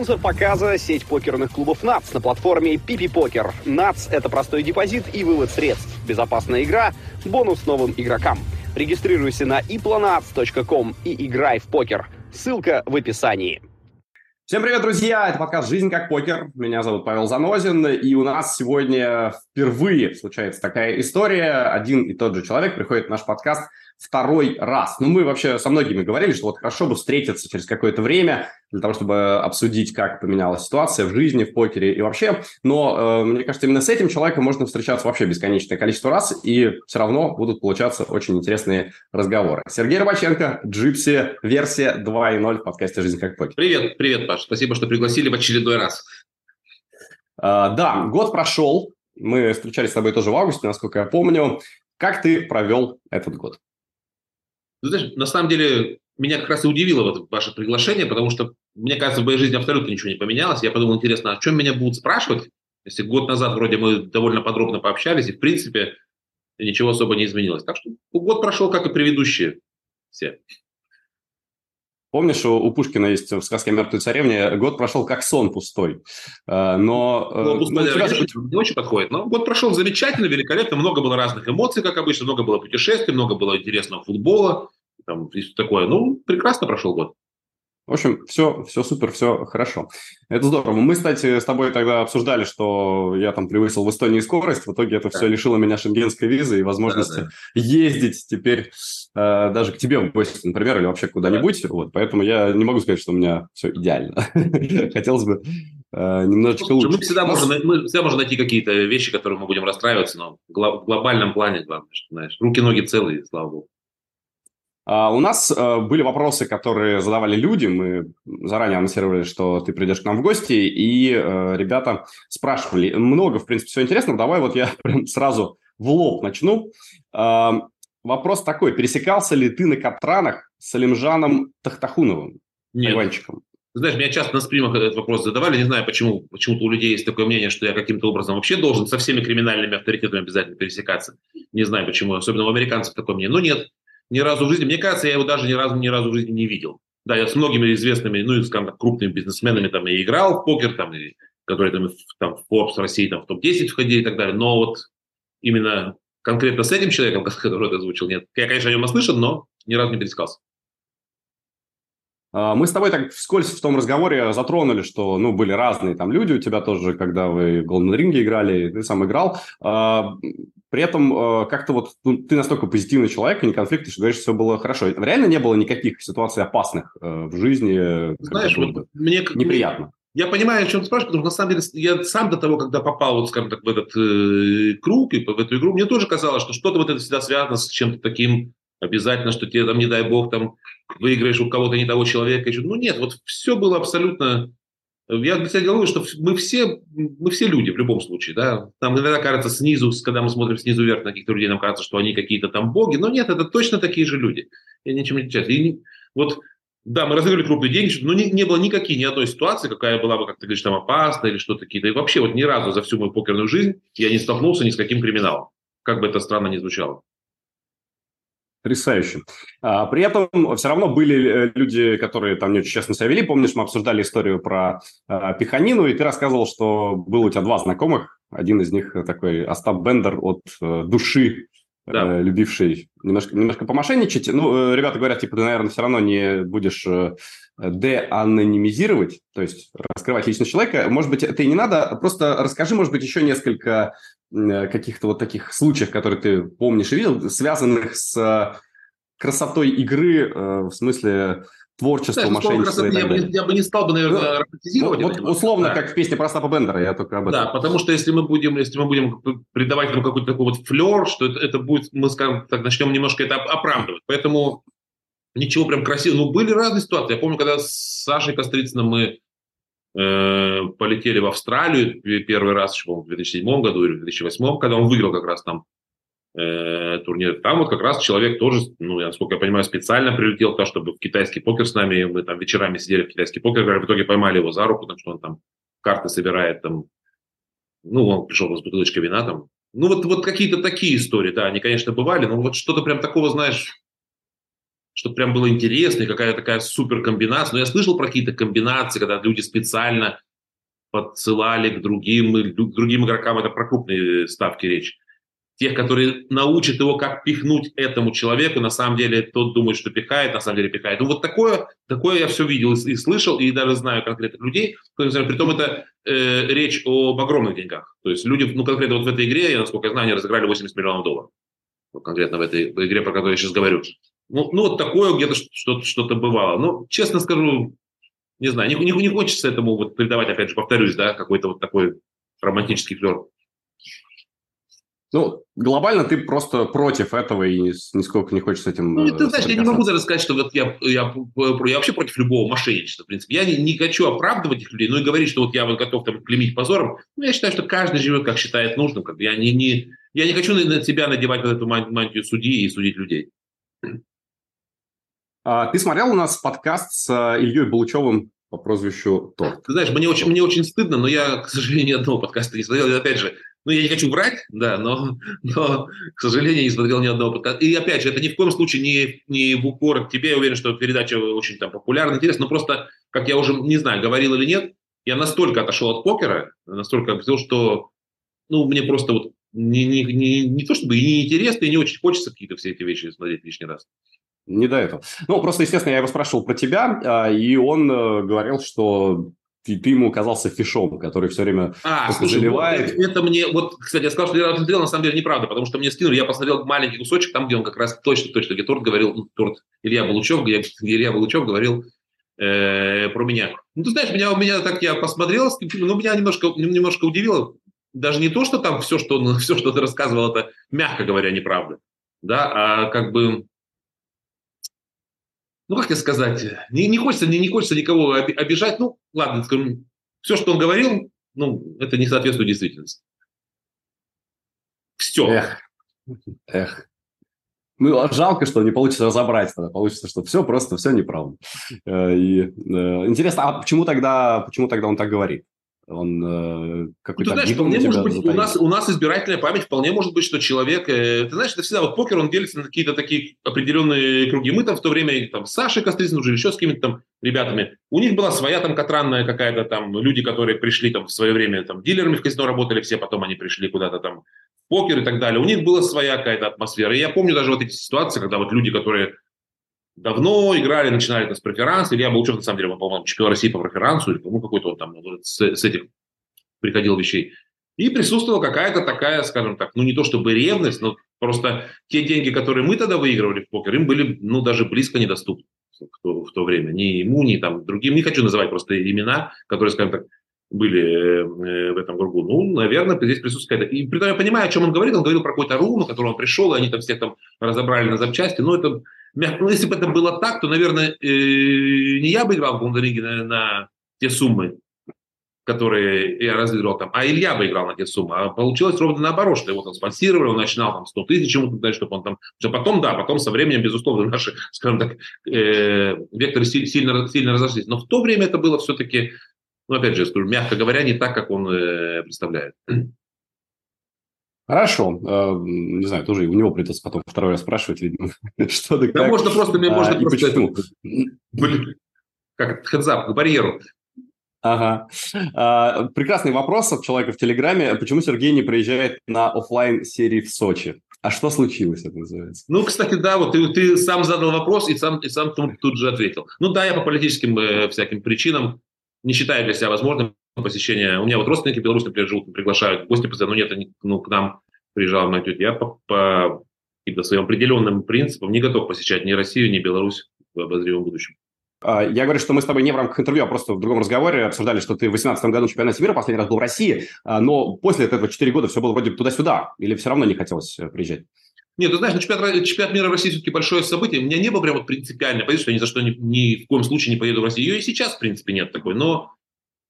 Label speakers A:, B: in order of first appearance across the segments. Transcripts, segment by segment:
A: Спонсор показа – сеть покерных клубов НАЦ на платформе Пипи Покер. НАЦ – это простой депозит и вывод средств, безопасная игра, бонус новым игрокам. Регистрируйся на iplonats.com и играй в покер. Ссылка в описании.
B: Всем привет, друзья! Это подкаст «Жизнь как покер». Меня зовут Павел Занозин, и у нас сегодня впервые случается такая история. Один и тот же человек приходит в наш подкаст второй раз. Ну, мы вообще со многими говорили, что вот хорошо бы встретиться через какое-то время для того, чтобы обсудить, как поменялась ситуация в жизни, в покере и вообще. Но, э, мне кажется, именно с этим человеком можно встречаться вообще бесконечное количество раз, и все равно будут получаться очень интересные разговоры. Сергей Рыбаченко, Джипси, версия 2.0 в подкасте «Жизнь как покер».
C: Привет, привет, Паш. Спасибо, что пригласили в очередной раз.
B: Э, да, год прошел. Мы встречались с тобой тоже в августе, насколько я помню. Как ты провел этот год?
C: Ну, знаешь, на самом деле, меня как раз и удивило вот ваше приглашение, потому что, мне кажется, в моей жизни абсолютно ничего не поменялось. Я подумал, интересно, о чем меня будут спрашивать? Если год назад вроде мы довольно подробно пообщались, и, в принципе, ничего особо не изменилось. Так что год прошел, как и предыдущие все.
B: Помнишь, у Пушкина есть в сказке о мертвой царевне год прошел как сон пустой. Э, но...
C: Э, ну, пустой, ну, тебя... не, не очень подходит. Но год прошел замечательно, великолепно. Много было разных эмоций, как обычно. Много было путешествий, много было интересного футбола. Там, и такое. Ну, прекрасно прошел год.
B: В общем, все, все супер, все хорошо. Это здорово. Мы, кстати, с тобой тогда обсуждали, что я там превысил в Эстонии скорость. В итоге это да. все лишило меня шенгенской визы и возможности да, да. ездить теперь э, даже к тебе в гости, например, или вообще куда-нибудь. Да. Вот, поэтому я не могу сказать, что у меня все идеально. Хотелось бы э, немножечко лучше.
C: Мы всегда, можем, мы всегда можем найти какие-то вещи, которые мы будем расстраиваться, но в глобальном плане, главное, что, знаешь, руки-ноги целые, слава богу.
B: А, у нас э, были вопросы, которые задавали люди. Мы заранее анонсировали, что ты придешь к нам в гости, и э, ребята спрашивали. Много, в принципе, всего интересного. Давай вот я прям сразу в лоб начну. А, вопрос такой. Пересекался ли ты на Катранах с Алимжаном Тахтахуновым,
C: Нет.
B: Иванчиком?
C: Знаешь, меня часто на стримах этот вопрос задавали, не знаю почему, почему-то у людей есть такое мнение, что я каким-то образом вообще должен со всеми криминальными авторитетами обязательно пересекаться. Не знаю почему, особенно у американцев такое мнение. Но нет, ни разу в жизни, мне кажется, я его даже ни разу, ни разу в жизни не видел. Да, я с многими известными, ну, скажем так, крупными бизнесменами там и играл в покер, там, и, которые там, там в Forbes России там в топ-10 входили и так далее, но вот именно конкретно с этим человеком, который это озвучил, нет. Я, конечно, о нем наслышан, но ни разу не пересекался.
B: А, мы с тобой так вскользь в том разговоре затронули, что, ну, были разные там люди у тебя тоже, когда вы в Golden Ring играли, ты сам играл. При этом а, как-то вот ну, ты настолько позитивный человек и не конфликтный, что говоришь, все было хорошо. Реально не было никаких ситуаций опасных э, в жизни?
C: Знаешь, вот мне
B: неприятно.
C: Я понимаю, о чем ты спрашиваешь, потому что на самом деле я сам до того, когда попал, вот, скажем так, в этот э, круг и в эту игру, мне тоже казалось, что что-то вот это всегда связано с чем-то таким обязательно, что тебе там, не дай бог, там выиграешь у кого-то не того человека. Ну нет, вот все было абсолютно... Я себя делаю, что мы все, мы все люди в любом случае, да. Нам иногда кажется снизу, когда мы смотрим снизу вверх на каких-то людей, нам кажется, что они какие-то там боги, но нет, это точно такие же люди. Я ничем не отличаюсь. И вот да, мы разыграли крупные деньги, но не, не было никаких, ни одной ситуации, какая была бы, как ты говоришь, там опасная или что-то какие-то. И вообще вот ни разу за всю мою покерную жизнь я не столкнулся ни с каким криминалом. Как бы это странно ни звучало.
B: Потрясающе. А, при этом все равно были э, люди, которые там не очень честно себя вели. Помнишь, мы обсуждали историю про а, Пиханину, и ты рассказывал, что было у тебя два знакомых. Один из них такой Остап Бендер от э, души, да. э, любивший немножко, немножко помошенничать. Ну, э, ребята говорят, типа, ты, наверное, все равно не будешь э, деанонимизировать, то есть раскрывать личность человека. Может быть, это и не надо. Просто расскажи, может быть, еще несколько каких-то вот таких случаев, которые ты помнишь и видел, связанных с э, красотой игры, э, в смысле творчества, да, мошенничества
C: и так далее. Я, я бы не стал бы, наверное, ну,
B: романтизировать. Вот, вот условно, да. как в песне про Остапа Бендера, я только об этом.
C: Да, потому что если мы будем, если мы будем придавать ему какой-то такой вот флер, что это, это будет, мы скажем так, начнем немножко это оправдывать. Поэтому ничего прям красивого. Ну, были разные ситуации. Я помню, когда с Сашей Кострицыным мы Э, полетели в Австралию первый раз еще, в 2007 году или в 2008, когда он выиграл как раз там э, турнир. Там вот как раз человек тоже, ну, я, насколько я понимаю, специально прилетел, то, чтобы в китайский покер с нами, мы там вечерами сидели в китайский покер, в итоге поймали его за руку, потому что он там карты собирает там, ну, он пришел с бутылочкой вина там. Ну, вот, вот какие-то такие истории, да, они, конечно, бывали, но вот что-то прям такого, знаешь, что прям было интересно, и какая-то такая супер комбинация. Но я слышал про какие-то комбинации, когда люди специально подсылали к другим, к другим игрокам, это про крупные ставки речь. Тех, которые научат его, как пихнуть этому человеку, на самом деле тот думает, что пихает, на самом деле пихает. Ну вот такое, такое я все видел и, слышал, и даже знаю конкретных людей. Притом это э, речь об огромных деньгах. То есть люди, ну конкретно вот в этой игре, я, насколько я знаю, они разыграли 80 миллионов долларов. Конкретно в этой игре, про которую я сейчас говорю. Ну, ну вот такое где-то что-то, что-то бывало. Ну, честно скажу, не знаю, не, не, не хочется этому вот придавать, опять же, повторюсь, да, какой-то вот такой романтический флер.
B: Ну, глобально ты просто против этого и нисколько не хочешь с этим
C: Ну, ты знаешь, я не могу даже сказать, что вот я, я, я вообще против любого мошенничества, в принципе. Я не, не хочу оправдывать этих людей, но и говорить, что вот я вот готов там клеймить позором. Ну, я считаю, что каждый живет, как считает нужным. Как я, не, не, я не хочу на, на себя надевать вот эту мантию судьи и судить людей.
B: А, ты смотрел у нас подкаст с э, Ильей Булычевым по прозвищу Торт?
C: Ты знаешь, мне очень, мне очень стыдно, но я, к сожалению, ни одного подкаста не смотрел. И опять же, ну, я не хочу врать, да, но, но, к сожалению, не смотрел ни одного подкаста. И опять же, это ни в коем случае не, не в укор к тебе. Я уверен, что передача очень там популярна, интересна. Но просто, как я уже, не знаю, говорил или нет, я настолько отошел от покера, настолько объяснил, что, ну, мне просто вот не, не, не, не то чтобы и не интересно, и не очень хочется какие-то все эти вещи смотреть лишний раз.
B: Не до этого. Ну, просто, естественно, я его спрашивал про тебя, а, и он э, говорил, что ты, ты ему оказался фишом, который все время
C: а, слушай, заливает. Вот, это мне, вот, кстати, я сказал, что я сделал, на самом деле неправда, потому что мне скинули, я посмотрел маленький кусочек, там, где он как раз точно-точно, где торт говорил, ну, торт Илья Балучев, где Илья Балучев говорил э, про меня. Ну, ты знаешь, меня, меня так я посмотрел, ну, меня немножко, немножко удивило, даже не то, что там все, что, он, все, что ты рассказывал, это, мягко говоря, неправда, да, а как бы ну, как тебе сказать, не, не, хочется, не, не хочется никого обижать. Ну, ладно, скажем, все, что он говорил, ну, это не соответствует действительности.
B: Все. Эх, эх. Ну, а жалко, что не получится разобрать тогда. Получится, что все просто, все неправда. Э, и, э, интересно, а почему тогда, почему тогда он так говорит? Он э, какой-то...
C: Ну, ты знаешь, вполне может быть, у нас, у нас избирательная память, вполне может быть, что человек... Э, ты знаешь, это всегда вот покер, он делится на какие-то такие определенные круги. Мы там в то время там с Сашей Кострицыным уже еще с какими-то там ребятами. У них была своя там катранная какая-то там, люди, которые пришли там в свое время там дилерами в казино работали все, потом они пришли куда-то там в покер и так далее. У них была своя какая-то атмосфера. И я помню даже вот эти ситуации, когда вот люди, которые давно играли, начинали это с преферанса. Илья Балучев, на самом деле, он, по-моему, чемпион России по преферансу, или ну, какой-то он там с, с этих приходил вещей. И присутствовала какая-то такая, скажем так, ну не то чтобы ревность, но просто те деньги, которые мы тогда выигрывали в покер, им были, ну, даже близко недоступны в то, в то время. Ни ему, ни там другим. Не хочу называть просто имена, которые, скажем так, были э, в этом кругу. Ну, наверное, здесь присутствует какая-то... И при этом я понимаю, о чем он говорит. Он говорил про какую-то ру, на которую он пришел, и они там всех там разобрали на запчасти. Но это ну, если бы это было так, то, наверное, э, не я бы играл в Бундеринге на, на те суммы, которые я разыграл там, а Илья бы играл на те суммы. А получилось ровно наоборот, что его там спонсировали, он начинал там 100 тысяч ему дать, чтобы он там... Что потом, да, потом со временем, безусловно, наши, скажем так, э, векторы сильно, сильно разошлись. Но в то время это было все-таки, ну, опять же, скажу, мягко говоря, не так, как он э, представляет.
B: Хорошо. Э, не знаю, тоже у него придется потом второй раз спрашивать, видимо, что
C: да как. можно просто, мне а, можно просто... Почему? Как хедзап, к барьеру.
B: Ага. А, прекрасный вопрос от человека в Телеграме. Почему Сергей не приезжает на офлайн серии в Сочи? А что случилось, это называется?
C: Ну, кстати, да, вот ты, ты сам задал вопрос и сам, и сам тут, тут же ответил. Ну да, я по политическим э, всяким причинам не считаю для себя возможным посещение. У меня вот родственники белорусы, например, живут, приглашают, гости постоянно, ну нет, они, ну, к нам приезжала моя тетя. Я по, по каким-то своим определенным принципам не готов посещать ни Россию, ни Беларусь в обозримом будущем.
B: А, я говорю, что мы с тобой не в рамках интервью, а просто в другом разговоре обсуждали, что ты в 2018 году в чемпионате мира последний раз был в России, а, но после этого 4 года все было вроде туда-сюда, или все равно не хотелось э, приезжать?
C: Нет, ты знаешь, ну, чемпионат, чемпионат мира в России все-таки большое событие. У меня не было прям вот принципиально позиции, что я ни за что ни, ни в коем случае не поеду в Россию. Ее и сейчас, в принципе, нет такой. Но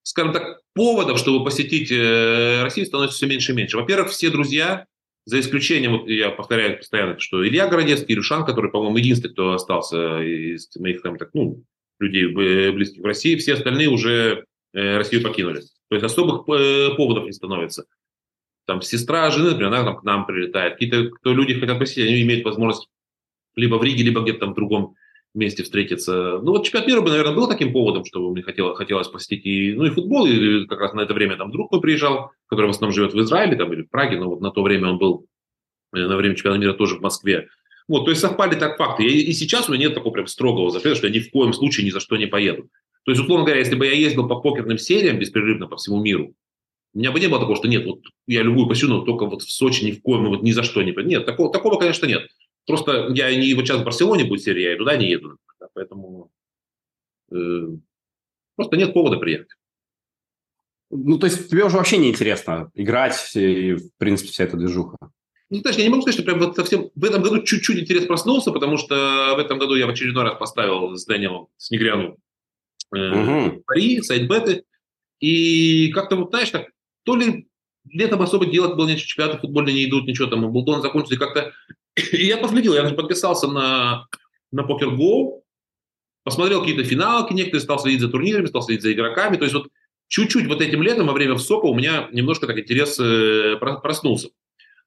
C: скажем так, поводов, чтобы посетить э, Россию, становится все меньше и меньше. Во-первых, все друзья, за исключением, я повторяю постоянно, что Илья Городецкий, Илюшан, который, по-моему, единственный, кто остался из моих там, так, ну, людей близких в России, все остальные уже э, Россию покинули. То есть особых э, поводов не становится. Там сестра жены, например, она там к нам прилетает. Какие-то кто люди хотят посетить, они имеют возможность либо в Риге, либо где-то там в другом вместе встретиться. Ну, вот чемпионат мира бы, наверное, был таким поводом, чтобы мне хотелось, хотелось посетить и, ну, и футбол, и как раз на это время там друг мой приезжал, который в основном живет в Израиле там, или в Праге, но вот на то время он был, э, на время чемпионата мира тоже в Москве. Вот, то есть совпали так факты. И, и сейчас у меня нет такого прям строгого запрета, что я ни в коем случае ни за что не поеду. То есть, условно говоря, если бы я ездил по покерным сериям беспрерывно по всему миру, у меня бы не было такого, что нет, вот я любую посещу, но только вот в Сочи ни в коем, вот ни за что не поеду. Нет, такого, такого, конечно, нет. Просто я не вот сейчас в Барселоне будет серия, я туда не еду. Поэтому э, просто нет повода приехать.
B: Ну, то есть тебе уже вообще не интересно играть и, в принципе, вся эта движуха?
C: Ну, знаешь, я не могу сказать, что прям вот совсем... В этом году чуть-чуть интерес проснулся, потому что в этом году я в очередной раз поставил с Дэниелом Снегряну э, угу. пари, сайт-беты. И как-то вот, знаешь, так, то ли летом особо делать было нечего, чемпионаты футбольные не идут, ничего там, Булдон закончился, и как-то... И я последил, я подписался на, на PokerGo, посмотрел какие-то финалки, некоторые стал следить за турнирами, стал следить за игроками. То есть вот чуть-чуть вот этим летом во время ВСОПа у меня немножко так интерес э, проснулся.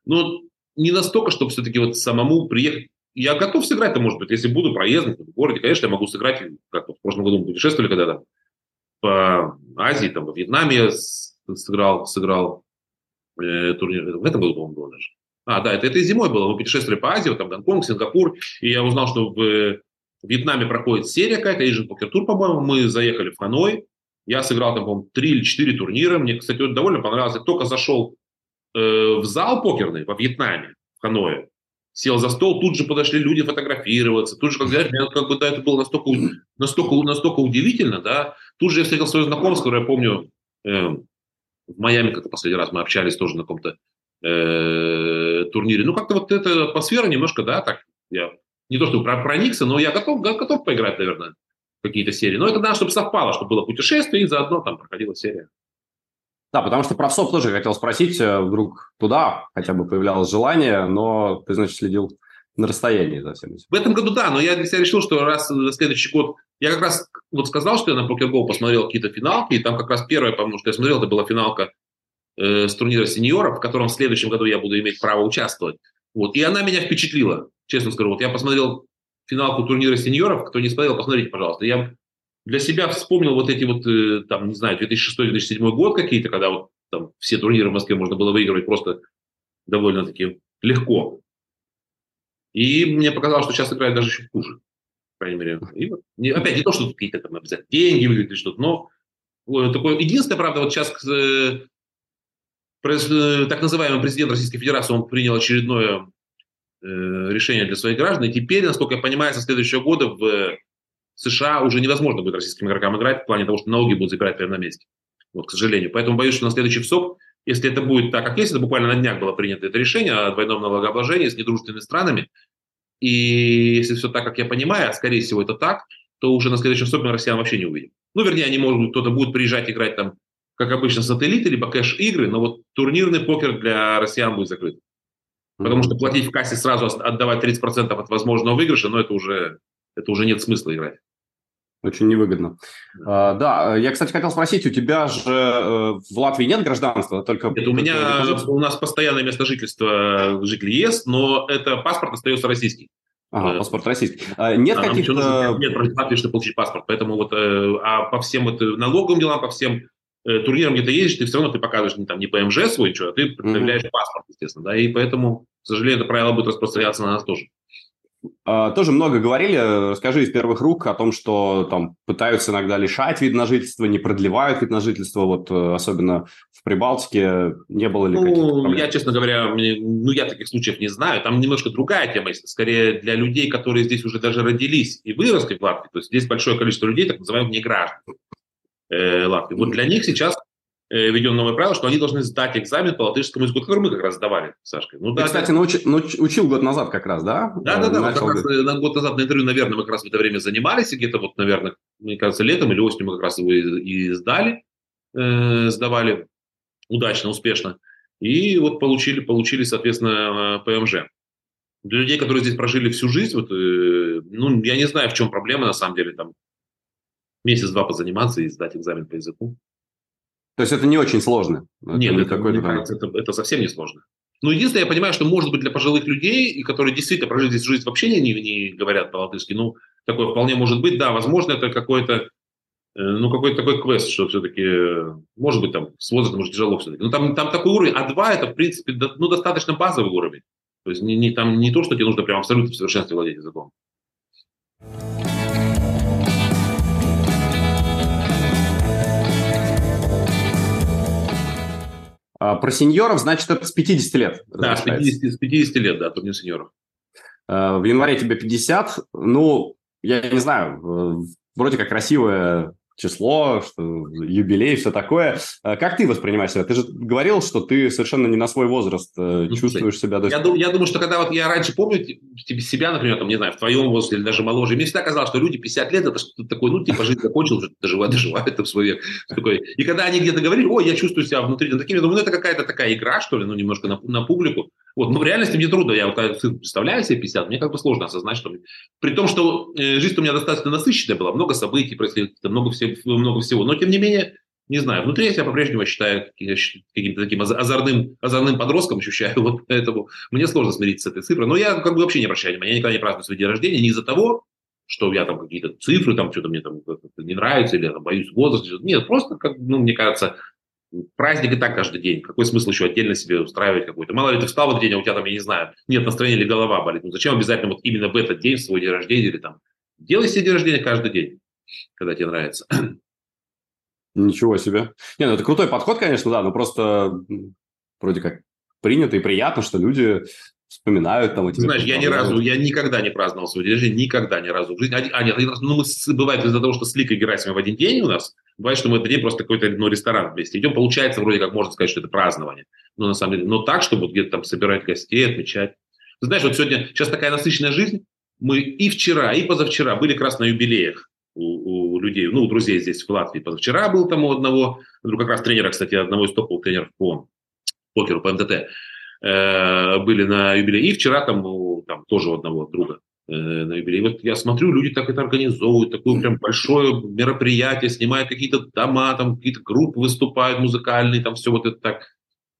C: Но не настолько, чтобы все-таки вот самому приехать. Я готов сыграть-то, может быть, если буду проездом в городе, конечно, я могу сыграть, как в прошлом году мы путешествовали когда-то по Азии, там, во Вьетнаме я сыграл, сыграл э, турнир, в этом году, по-моему, было даже. А, да, это, это и зимой было, мы путешествовали по Азии, вот там Гонконг, Сингапур, и я узнал, что в Вьетнаме проходит серия какая-то, Asian Poker Tour, по-моему, мы заехали в Ханой, я сыграл там, по-моему, три или четыре турнира, мне, кстати, вот довольно понравилось, я только зашел э, в зал покерный во Вьетнаме, в Ханое, сел за стол, тут же подошли люди фотографироваться, тут же, как, знаешь, как бы, да, это было настолько, настолько, настолько удивительно, да, тут же я встретил своего знакомого, который я помню, э, в Майами как-то последний раз мы общались тоже на каком-то э, турнире, ну, как-то вот эта атмосфера немножко, да, так, я не то чтобы проникся, но я готов, готов поиграть, наверное, какие-то серии. Но это надо, чтобы совпало, чтобы было путешествие, и заодно там проходила серия.
B: Да, потому что про ВСОП тоже хотел спросить, э, вдруг туда хотя бы появлялось желание, но ты, значит, следил на расстоянии за всем этим.
C: В этом году да, но я для себя решил, что раз на следующий год... Я как раз вот сказал, что я на PokerGo посмотрел какие-то финалки, и там как раз первое, потому что я смотрел, это была финалка э, с турнира сеньоров, в котором в следующем году я буду иметь право участвовать. Вот, и она меня впечатлила честно скажу, вот я посмотрел финалку турнира сеньоров, кто не смотрел, посмотрите, пожалуйста. Я для себя вспомнил вот эти вот, э, там, не знаю, 2006-2007 год какие-то, когда вот там все турниры в Москве можно было выигрывать просто довольно-таки легко. И мне показалось, что сейчас играют даже еще хуже. По крайней мере. И вот, не, опять не то, что какие-то там обязательно деньги или что-то, но такое единственное, правда, вот сейчас э, э, так называемый президент Российской Федерации, он принял очередное Э, решение для своих граждан. И теперь, насколько я понимаю, со следующего года в США уже невозможно будет российским игрокам играть в плане того, что налоги будут забирать прямо на месте. Вот, к сожалению. Поэтому боюсь, что на следующий ВСОП, если это будет так, как есть, это буквально на днях было принято это решение о двойном налогообложении с недружественными странами. И если все так, как я понимаю, а скорее всего это так, то уже на следующем мы россиян вообще не увидим. Ну, вернее, они, могут, кто-то будет приезжать играть там, как обычно, сателлиты, либо кэш-игры, но вот турнирный покер для россиян будет закрыт. Потому что платить в кассе сразу отдавать 30% от возможного выигрыша, но это уже, это уже нет смысла играть.
B: Очень невыгодно. А, да, я, кстати, хотел спросить, у тебя же э, в Латвии нет гражданства, только...
C: Нет, у меня, у нас постоянное место жительства житель ЕС, но это паспорт остается российский.
B: Ага, э, паспорт российский. А, нет а каких-то...
C: Нет, чтобы получить паспорт. Поэтому вот э, а по всем вот налоговым делам, по всем Э, турниром, где ты едешь, ты все равно ты показываешь не, там, не ПМЖ свой, что, а ты предъявляешь mm-hmm. паспорт, естественно, да, и поэтому, к сожалению, это правило будет распространяться на нас тоже.
B: А, тоже много говорили, расскажи из первых рук о том, что там пытаются иногда лишать вид на жительство, не продлевают вид на жительство, вот э, особенно в Прибалтике не было ли
C: ну? Я, честно говоря, мне, ну, я таких случаев не знаю, там немножко другая тема, если скорее для людей, которые здесь уже даже родились и выросли в Латвии, то есть здесь большое количество людей, так называемых неграждан э, Латвии. Вот для них сейчас э, введено новое правило, что они должны сдать экзамен по латышскому языку, который мы как раз сдавали с Сашкой.
B: Ну, да, кстати, да. Науч, науч, учил год назад как раз, да?
C: Да, да, да. Вот как раз, на год назад на интервью, наверное, мы как раз в это время занимались, и где-то вот, наверное, мне кажется, летом или осенью мы как раз его и, и сдали, э, сдавали удачно, успешно. И вот получили, получили, соответственно, э, ПМЖ. Для людей, которые здесь прожили всю жизнь, вот, э, ну, я не знаю, в чем проблема, на самом деле, там, месяц-два позаниматься и сдать экзамен по языку.
B: То есть это не очень сложно?
C: Нет, это, мне кажется, это, это совсем не сложно. Ну, единственное, я понимаю, что, может быть, для пожилых людей, и которые действительно прожили здесь жизнь, вообще не, не говорят по-латышски, ну, такое вполне может быть. Да, возможно, это какой-то э, ну, какой-то такой квест, что все-таки, может быть, там с возрастом может тяжело все-таки. Но там, там такой уровень, а 2 это, в принципе, ну, достаточно базовый уровень. То есть не, не, там не то, что тебе нужно прям абсолютно в совершенстве владеть языком.
B: Про сеньоров, значит, это с 50 лет.
C: Да, с 50, с 50 лет, да, турнир сеньоров.
B: А, в январе тебе 50. Ну, я не знаю, вроде как красивая число, что юбилей, все такое. А как ты воспринимаешь себя? Ты же говорил, что ты совершенно не на свой возраст э, ну, чувствуешь себя.
C: Я, дум, я думаю, что когда вот я раньше помню типа, себя, например, там, не знаю, в твоем возрасте или даже моложе, мне всегда казалось, что люди 50 лет, это что-то такое, ну, типа, жизнь закончил, уже доживают, доживают в свой век. Такой. И когда они где-то говорили, ой, я чувствую себя внутри, ну, таким, я думаю, ну, это какая-то такая игра, что ли, ну, немножко на, на публику. Вот, но в реальности мне трудно, я вот когда представляю себе 50, мне как бы сложно осознать, что... При том, что э, жизнь у меня достаточно насыщенная была, много событий происходило, много, все, много всего, но тем не менее, не знаю, внутри я себя по-прежнему считаю каким-то таким озорным, озорным подростком, ощущаю, вот поэтому мне сложно смириться с этой цифрой, но я как бы вообще не обращаю внимания, я никогда не праздную свой день рождения, не из-за того, что я там какие-то цифры, там что-то мне там не нравится, или я там, боюсь возраста. Нет, просто, как, ну, мне кажется, Праздник и так каждый день. Какой смысл еще отдельно себе устраивать какой-то? Мало ли ты встал в день, а у тебя там, я не знаю, нет настроения или голова болит. Ну зачем обязательно вот именно в этот день, в свой день рождения или там... Делай себе день рождения каждый день, когда тебе нравится.
B: Ничего себе. Не, ну это крутой подход, конечно, да, но просто вроде как принято и приятно, что люди вспоминают там
C: эти... Знаешь, я ни разу, я никогда не праздновал свой день рождения, никогда ни разу в жизни. А, нет, ну, мы, бывает из-за того, что с Ликой Герасимовой в один день у нас, бывает, что мы этот день просто какой-то ну, ресторан вместе идем, получается, вроде как можно сказать, что это празднование. Но на самом деле, но так, чтобы где-то там собирать гостей, отмечать. Ты знаешь, вот сегодня, сейчас такая насыщенная жизнь, мы и вчера, и позавчера были как раз на юбилеях у, у людей, ну, у друзей здесь в Латвии. Позавчера был там у одного, ну, как раз тренера, кстати, одного из топовых тренеров по покеру, по МТТ. Э, были на юбилее. И вчера там, там тоже у одного друга э, на юбилее. Вот я смотрю, люди так это организовывают, такое прям большое мероприятие, снимают какие-то дома, там какие-то группы выступают музыкальные, там все вот это так.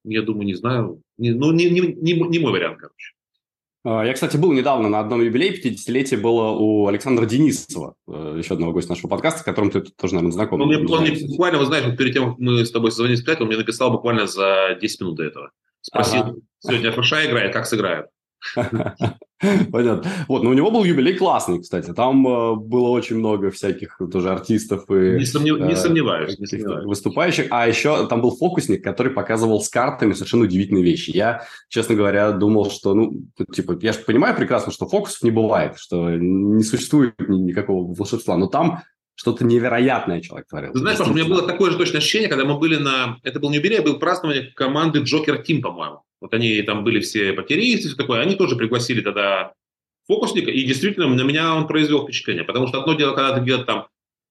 C: Я думаю, не знаю, не, ну не, не, не, не мой вариант, короче.
B: А, я, кстати, был недавно на одном юбилее, 50-летие было у Александра Денисова, э, еще одного гостя нашего подкаста, с которым ты тоже, наверное, знаком.
C: Ну, мне, он мне буквально, вы знаете, перед тем, как мы с тобой созвонились, он мне написал буквально за 10 минут до этого. Спросил, ага. Сегодня ФШ играет, как сыграют?
B: Понятно. Вот, но у него был юбилей классный, кстати. Там э, было очень много всяких тоже артистов и...
C: Не, сомнев... не э, сомневаюсь, не сомневаюсь.
B: Выступающих. А еще там был фокусник, который показывал с картами совершенно удивительные вещи. Я, честно говоря, думал, что, ну, типа, я же понимаю прекрасно, что фокусов не бывает, что не существует никакого волшебства. Но там что-то невероятное человек творил.
C: Ты знаешь, Паша, у меня было такое же точное ощущение, когда мы были на... Это был не юбилей, а был празднование команды Джокер Тим, по-моему. Вот они там были все потеристы, все такое. Они тоже пригласили тогда фокусника, и действительно на меня он произвел впечатление. Потому что одно дело, когда ты где-то там,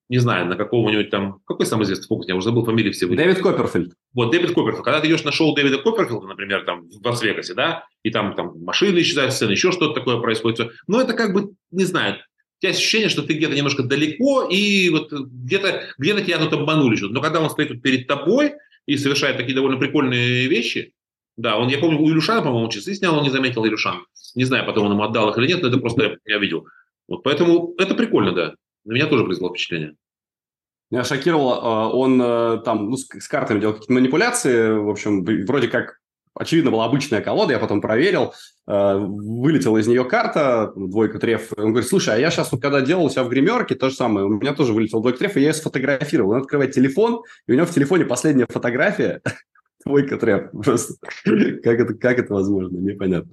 C: не знаю, на какого-нибудь там... Какой самый известный фокусник? Я уже забыл фамилии все.
B: Дэвид Копперфильд.
C: Вот, Дэвид Копперфильд. Когда ты идешь на шоу Дэвида Копперфилда, например, там в Лас-Вегасе, да, и там, там машины исчезают сцены, еще что-то такое происходит. Но это как бы, не знаю, у тебя ощущение, что ты где-то немножко далеко, и вот где-то где тебя тут обманули. Но когда он стоит тут перед тобой и совершает такие довольно прикольные вещи, да, он, я помню, у Илюшана, по-моему, часы снял, он не заметил Илюшан. Не знаю, потом он ему отдал их или нет, но это просто я видел. Вот поэтому это прикольно, да. На меня тоже произвело впечатление.
B: Меня шокировало, а, он э, там ну, с картами делал какие-то манипуляции, в общем, вроде как очевидно, была обычная колода, я потом проверил, э, вылетела из нее карта, двойка треф. Он говорит, слушай, а я сейчас, вот, когда делал у себя в гримерке, то же самое, у меня тоже вылетел двойка треф, и я ее сфотографировал. Он открывает телефон, и у него в телефоне последняя фотография, Твойка трэп. Просто как это, как это возможно, непонятно.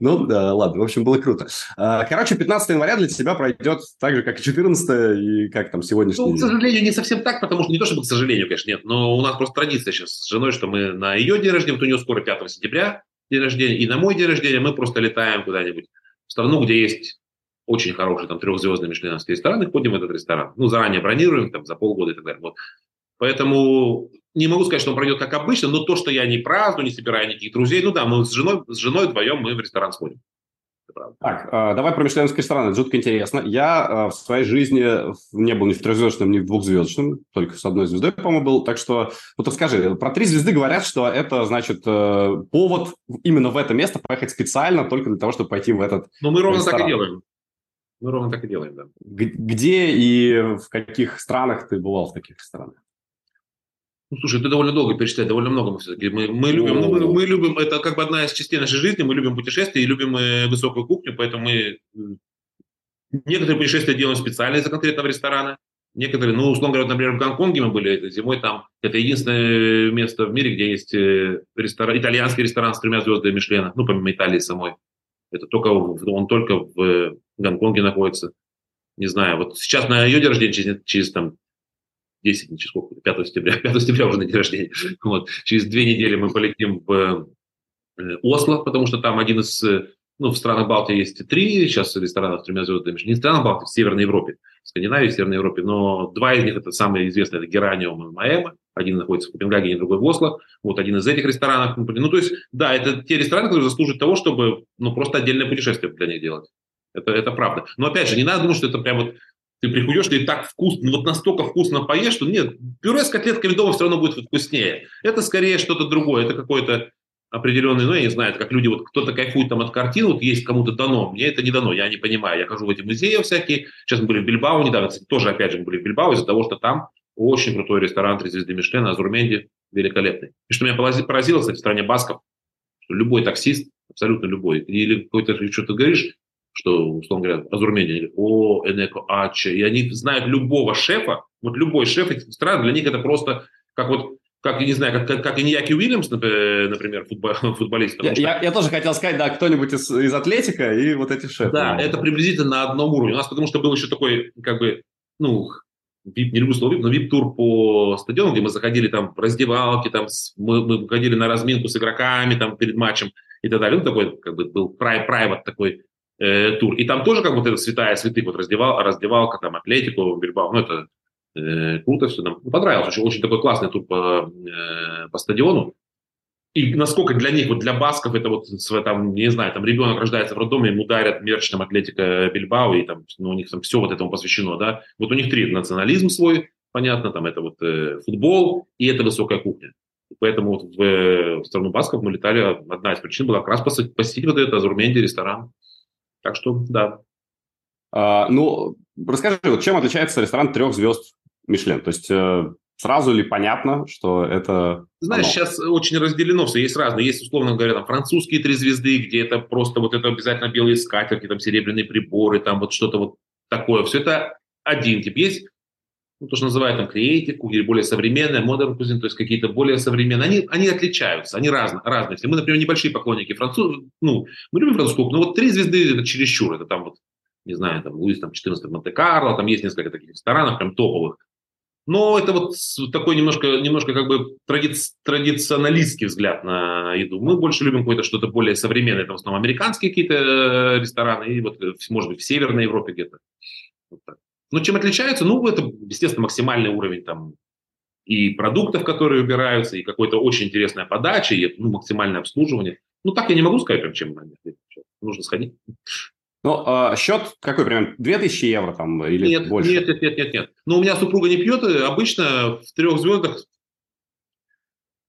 B: Ну, да, ладно, в общем, было круто. А, короче, 15 января для тебя пройдет так же, как и 14 и как там сегодняшний
C: Ну, к сожалению, не совсем так, потому что не то, чтобы к сожалению, конечно, нет, но у нас просто традиция сейчас с женой, что мы на ее день рождения, вот у нее скоро 5 сентября день рождения, и на мой день рождения мы просто летаем куда-нибудь в страну, где есть очень хороший там трехзвездный мишленовский ресторан, и ходим в этот ресторан. Ну, заранее бронируем, там, за полгода и так далее. Вот. Поэтому не могу сказать, что он пройдет как обычно, но то, что я не праздную, не собираю никаких друзей, ну да, мы с женой, с женой вдвоем мы в ресторан сходим.
B: Так, э, давай про мишленовские рестораны. Жутко интересно. Я э, в своей жизни не был ни в трехзвездочном, ни в двухзвездочном, только с одной звездой, по-моему, был. Так что, вот расскажи, про три звезды говорят, что это, значит, э, повод именно в это место поехать специально только для того, чтобы пойти в этот
C: Ну, мы ровно ресторан. так и делаем. Мы ровно так и делаем, да.
B: Где и в каких странах ты бывал в таких ресторанах?
C: Ну, слушай, ты довольно долго перечислять, довольно много мы все-таки. Мы, мы любим, ну, мы, мы любим, это как бы одна из частей нашей жизни, мы любим путешествия и любим э, высокую кухню, поэтому мы некоторые путешествия делаем специально из-за конкретного ресторана. Некоторые, ну, условно говоря, например, в Гонконге мы были зимой там. Это единственное место в мире, где есть э, ресторан, итальянский ресторан с тремя звездами Мишлена, ну, помимо Италии самой. Это только, он только в Гонконге находится. Не знаю, вот сейчас на ее день рождения, через, через там 10, не через сколько, 5 сентября, 5 сентября уже на день рождения. Вот. Через две недели мы полетим в э, Осло, потому что там один из, э, ну, в странах Балтии есть три сейчас ресторана с тремя звездами. Не в Балтии, в Северной Европе. В Скандинавии, в Северной Европе. Но два из них, это самые известные, это Гераниум и Маэма. Один находится в Копенгагене, другой в Осло. Вот один из этих ресторанов. Ну, то есть, да, это те рестораны, которые заслуживают того, чтобы, ну, просто отдельное путешествие для них делать. Это, это правда. Но опять же, не надо думать, что это прям вот ты приходишь, ты так вкусно, ну, вот настолько вкусно поешь, что нет, пюре с котлетками дома все равно будет вкуснее. Это скорее что-то другое, это какое-то определенный, ну, я не знаю, это как люди, вот кто-то кайфует там от картин, вот есть кому-то дано, мне это не дано, я не понимаю. Я хожу в эти музеи всякие, сейчас мы были в Бильбао недавно, кстати, тоже, опять же, мы были в Бильбао из-за того, что там очень крутой ресторан «Три звезды Мишлена», Азурменди, великолепный. И что меня поразило, кстати, в стране басков, что любой таксист, абсолютно любой, или какой-то что-то говоришь, что, условно говоря, Азурмения, о, Энеко, Ача, и они знают любого шефа, вот любой шеф этих стран, для них это просто как вот как, я не знаю, как, как, как Иньяки Уильямс, например, футбол, футболист.
B: Я, что... я, я тоже хотел сказать, да, кто-нибудь из, из Атлетика и вот эти шефы.
C: Да, это приблизительно на одном уровне. У нас потому что был еще такой, как бы, ну, VIP, не люблю слово VIP, но VIP-тур по стадиону, где мы заходили там в раздевалки, там, мы, мы ходили на разминку с игроками там перед матчем и так далее. Ну, такой, как бы, был private такой э, тур. И там тоже как вот эта святая святых, вот раздевал, раздевалка, там, Атлетику, Бильбао, ну, это э, круто все. Нам понравилось. Очень, очень такой классный тур по, э, по стадиону. И насколько для них, вот для басков, это вот, там, не знаю, там ребенок рождается в роддоме, ему дарят мерч там Атлетика Бильбао, и там, ну, у них там все вот этому посвящено, да. Вот у них три, национализм свой, понятно, там это вот э, футбол и это высокая кухня. Поэтому вот в, в страну басков мы летали, одна из причин была как раз посетить вот этот Азурменди ресторан. Так что, да.
B: А, ну, расскажи, вот чем отличается ресторан трех звезд Мишлен? То есть э, сразу ли понятно, что это...
C: Знаешь, оно? сейчас очень разделено все, есть разные. Есть, условно говоря, там французские три звезды, где это просто вот это обязательно белые скатерти, там серебряные приборы, там вот что-то вот такое. Все это один тип. Есть ну, то, что называют там креатив, или более современная, modern cuisine, то есть какие-то более современные, они, они отличаются, они разные, разные. Если мы, например, небольшие поклонники французов, ну, мы любим французскую, но вот три звезды это чересчур, это там вот, не знаю, там Луис там 14 Монте-Карло, там есть несколько таких ресторанов, прям топовых. Но это вот такой немножко, немножко как бы тради, традиционалистский взгляд на еду. Мы больше любим какое-то что-то более современное, это в основном американские какие-то э, рестораны, и вот, э, может быть, в Северной Европе где-то. Вот так. Ну, чем отличаются? Ну, это, естественно, максимальный уровень там и продуктов, которые убираются, и какой-то очень интересная подача, и ну, максимальное обслуживание. Ну, так я не могу сказать, прям, чем нужно сходить.
B: Ну, э, счет какой примерно? 2000 евро там или
C: нет,
B: больше?
C: Нет, нет, нет, нет, нет. Но ну, у меня супруга не пьет, обычно в трех звездах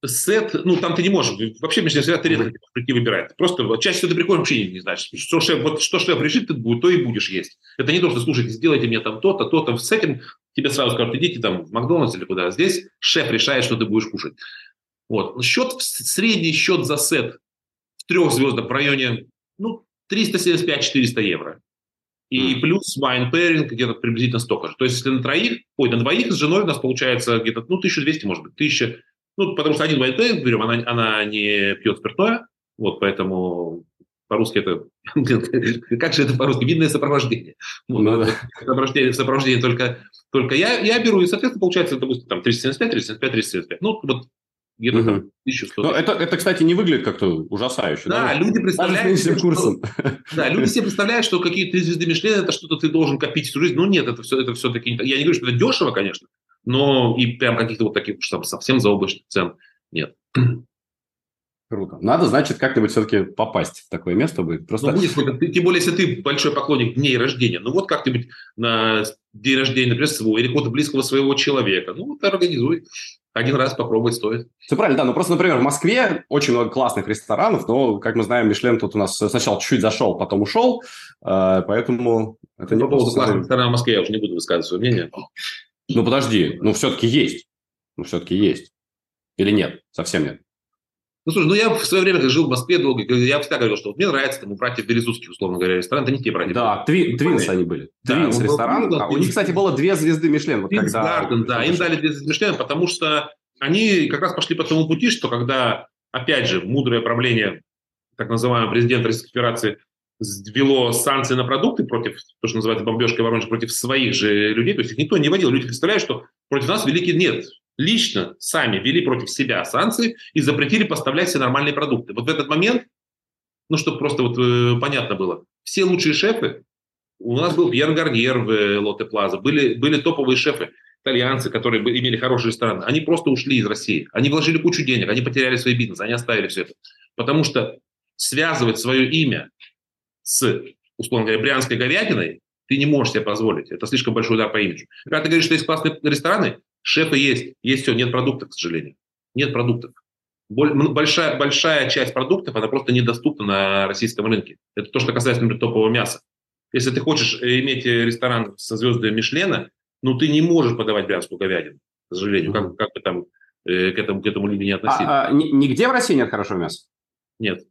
C: сет, ну, там ты не можешь, вообще между всегда ты редко прийти выбирать. Просто чаще всего ты приходишь, вообще не, не знаешь, что шеф, вот что шеф решит, ты будет, то и будешь есть. Это не то, что, слушайте, сделайте мне там то-то, то-то, с этим тебе сразу скажут, идите там в Макдональдс или куда. Здесь шеф решает, что ты будешь кушать. Вот. Счет, средний счет за сет в трех звездах в районе, ну, 375-400 евро. И mm. плюс wine pairing где-то приблизительно столько же. То есть, если на троих, ой, на двоих с женой у нас получается где-то, ну, 1200, может быть, 1000, ну, потому что один white берем, она, она не пьет спиртное, вот, поэтому по-русски это... как же это по-русски? Видное сопровождение. Вот, ну, да. сопровождение, сопровождение только, только я, я беру, и, соответственно, получается, допустим, там 375, 375, 375. Ну, вот где-то угу. там 1100.
B: Но это, это, кстати, не выглядит как-то ужасающе.
C: Да, да? люди представляют... Себе, курсом. да, люди себе представляют, что какие-то звезды Мишлена, это что-то ты должен копить всю жизнь. Ну, нет, это, все, это все-таки... Я не говорю, что это дешево, конечно, но и прям каких-то вот таких уж совсем заоблачных цен нет.
B: Круто. Надо, значит, как-нибудь все-таки попасть в такое место будет. Просто...
C: Ну, будет, тем более, если ты большой поклонник дней рождения, ну вот как-нибудь на день рождения, например, свой или какого-то близкого своего человека, ну вот организуй. Один раз попробовать стоит.
B: Все правильно, да. Ну, просто, например, в Москве очень много классных ресторанов, но, как мы знаем, Мишлен тут у нас сначала чуть-чуть зашел, потом ушел, э, поэтому
C: Это не По поводу классных сторон в Москве я уже не буду высказывать свое мнение.
B: Ну, подожди, ну, все-таки есть. Ну, все-таки есть. Или нет? Совсем нет.
C: Ну, слушай, ну я в свое время жил в Москве долго, я всегда говорил, что вот мне нравится там у братьев Березутских, условно говоря, ресторан, это не те братья.
B: Да, twi, Twins они были. Да, Twins ресторан. А у них, кстати, было две звезды Мишлен. Вот
C: Twins когда... Garden, да, им дали две звезды Мишлен, потому что они как раз пошли по тому пути, что когда, опять же, мудрое правление так называемого президента Российской Федерации ввело санкции на продукты против, то, что называется бомбежкой Воронежа, против своих же людей, то есть их никто не вводил. Люди представляют, что против нас ввели их, нет. Лично сами ввели против себя санкции и запретили поставлять все нормальные продукты. Вот в этот момент, ну, чтобы просто вот э, понятно было, все лучшие шефы, у нас был Пьер Гарньер в э, Лотте Плаза, были, были топовые шефы, итальянцы, которые имели хорошие рестораны, они просто ушли из России. Они вложили кучу денег, они потеряли свой бизнес, они оставили все это. Потому что связывать свое имя с, условно говоря, брянской говядиной, ты не можешь себе позволить. Это слишком большой удар по имиджу. Когда ты говоришь, что есть классные рестораны, шефы есть, есть все, нет продуктов, к сожалению. Нет продуктов. Большая, большая часть продуктов, она просто недоступна на российском рынке. Это то, что касается, например, топового мяса. Если ты хочешь иметь ресторан со звездой Мишлена, ну, ты не можешь подавать брянскую говядину, к сожалению, как, как бы там э, к этому, к этому люди не относились. А,
B: а, нигде в России нет хорошего мяса?
C: Нет.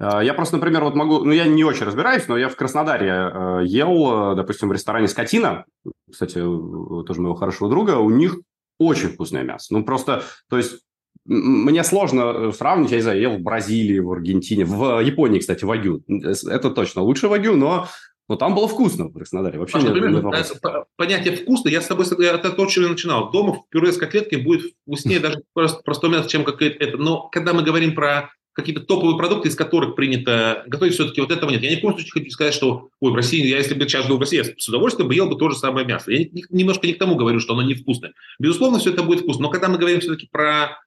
B: А, я просто, например, вот могу, ну я не очень разбираюсь, но я в Краснодаре э, ел, э, допустим, в ресторане «Скотина», кстати, тоже моего хорошего друга, у них очень вкусное мясо. Ну просто, то есть мне сложно э, сравнить, я не знаю, ел в Бразилии, в Аргентине, в Японии, кстати, вагю. Это точно лучше вагю, но но там было вкусно в Краснодаре. Вообще Паш,
C: нет, например, нет понятие вкусно, я с тобой это то, чем я начинал. Дома пюре с котлеткой будет вкуснее даже просто простое мясо, чем какое-то это. Но когда мы говорим про какие-то топовые продукты, из которых принято готовить, все-таки вот этого нет. Я ни в коем случае хочу сказать, что, ой, в России, я если бы сейчас был в России, я с удовольствием бы ел бы то же самое мясо. Я немножко не к тому говорю, что оно невкусное. Безусловно, все это будет вкусно. Но когда мы говорим все-таки про,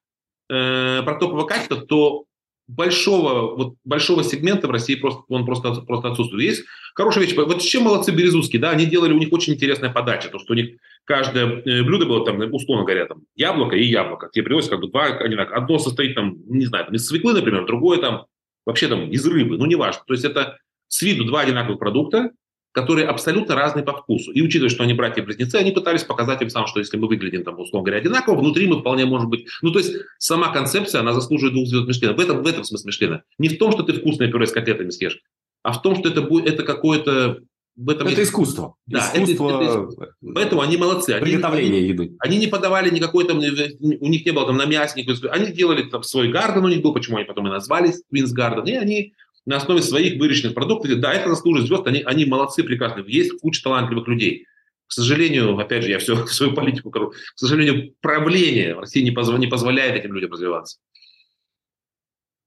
C: э, про топовое качество, то большого, вот, большого сегмента в России просто, он просто, просто отсутствует. Есть хорошая вещь. Вот чем молодцы Березутские, да, они делали, у них очень интересная подача, то, что у них каждое э, блюдо было там, условно говоря, там, яблоко и яблоко. Тебе привозят как бы два, одно состоит там, не знаю, там, из свеклы, например, другое там, вообще там, из рыбы, ну, неважно. То есть это с виду два одинаковых продукта, которые абсолютно разные по вкусу. И учитывая, что они братья-близнецы, они пытались показать им сам, что если мы выглядим, там, условно говоря, одинаково, внутри мы вполне может быть... Ну, то есть сама концепция, она заслуживает двух звезд Мишлена. В этом, в этом смысле Мишлена. Не в том, что ты вкусное пюре с котлетами съешь, а в том, что это, будет, это какое-то
B: в этом это есть... искусство.
C: Да, искусство... Это, это, это... Поэтому они молодцы.
B: Приготовление они, еды.
C: Они не подавали никакой там, у них не было там на никакой... они делали там свой гарден у них был, почему они потом и назвались Twins Garden, и они на основе своих выращенных продуктов. Да, это заслуживает звезд, они, они молодцы, прекрасные. Есть куча талантливых людей. К сожалению, опять же, я все свою политику говорю, к сожалению, правление в России не, позв... не позволяет этим людям развиваться.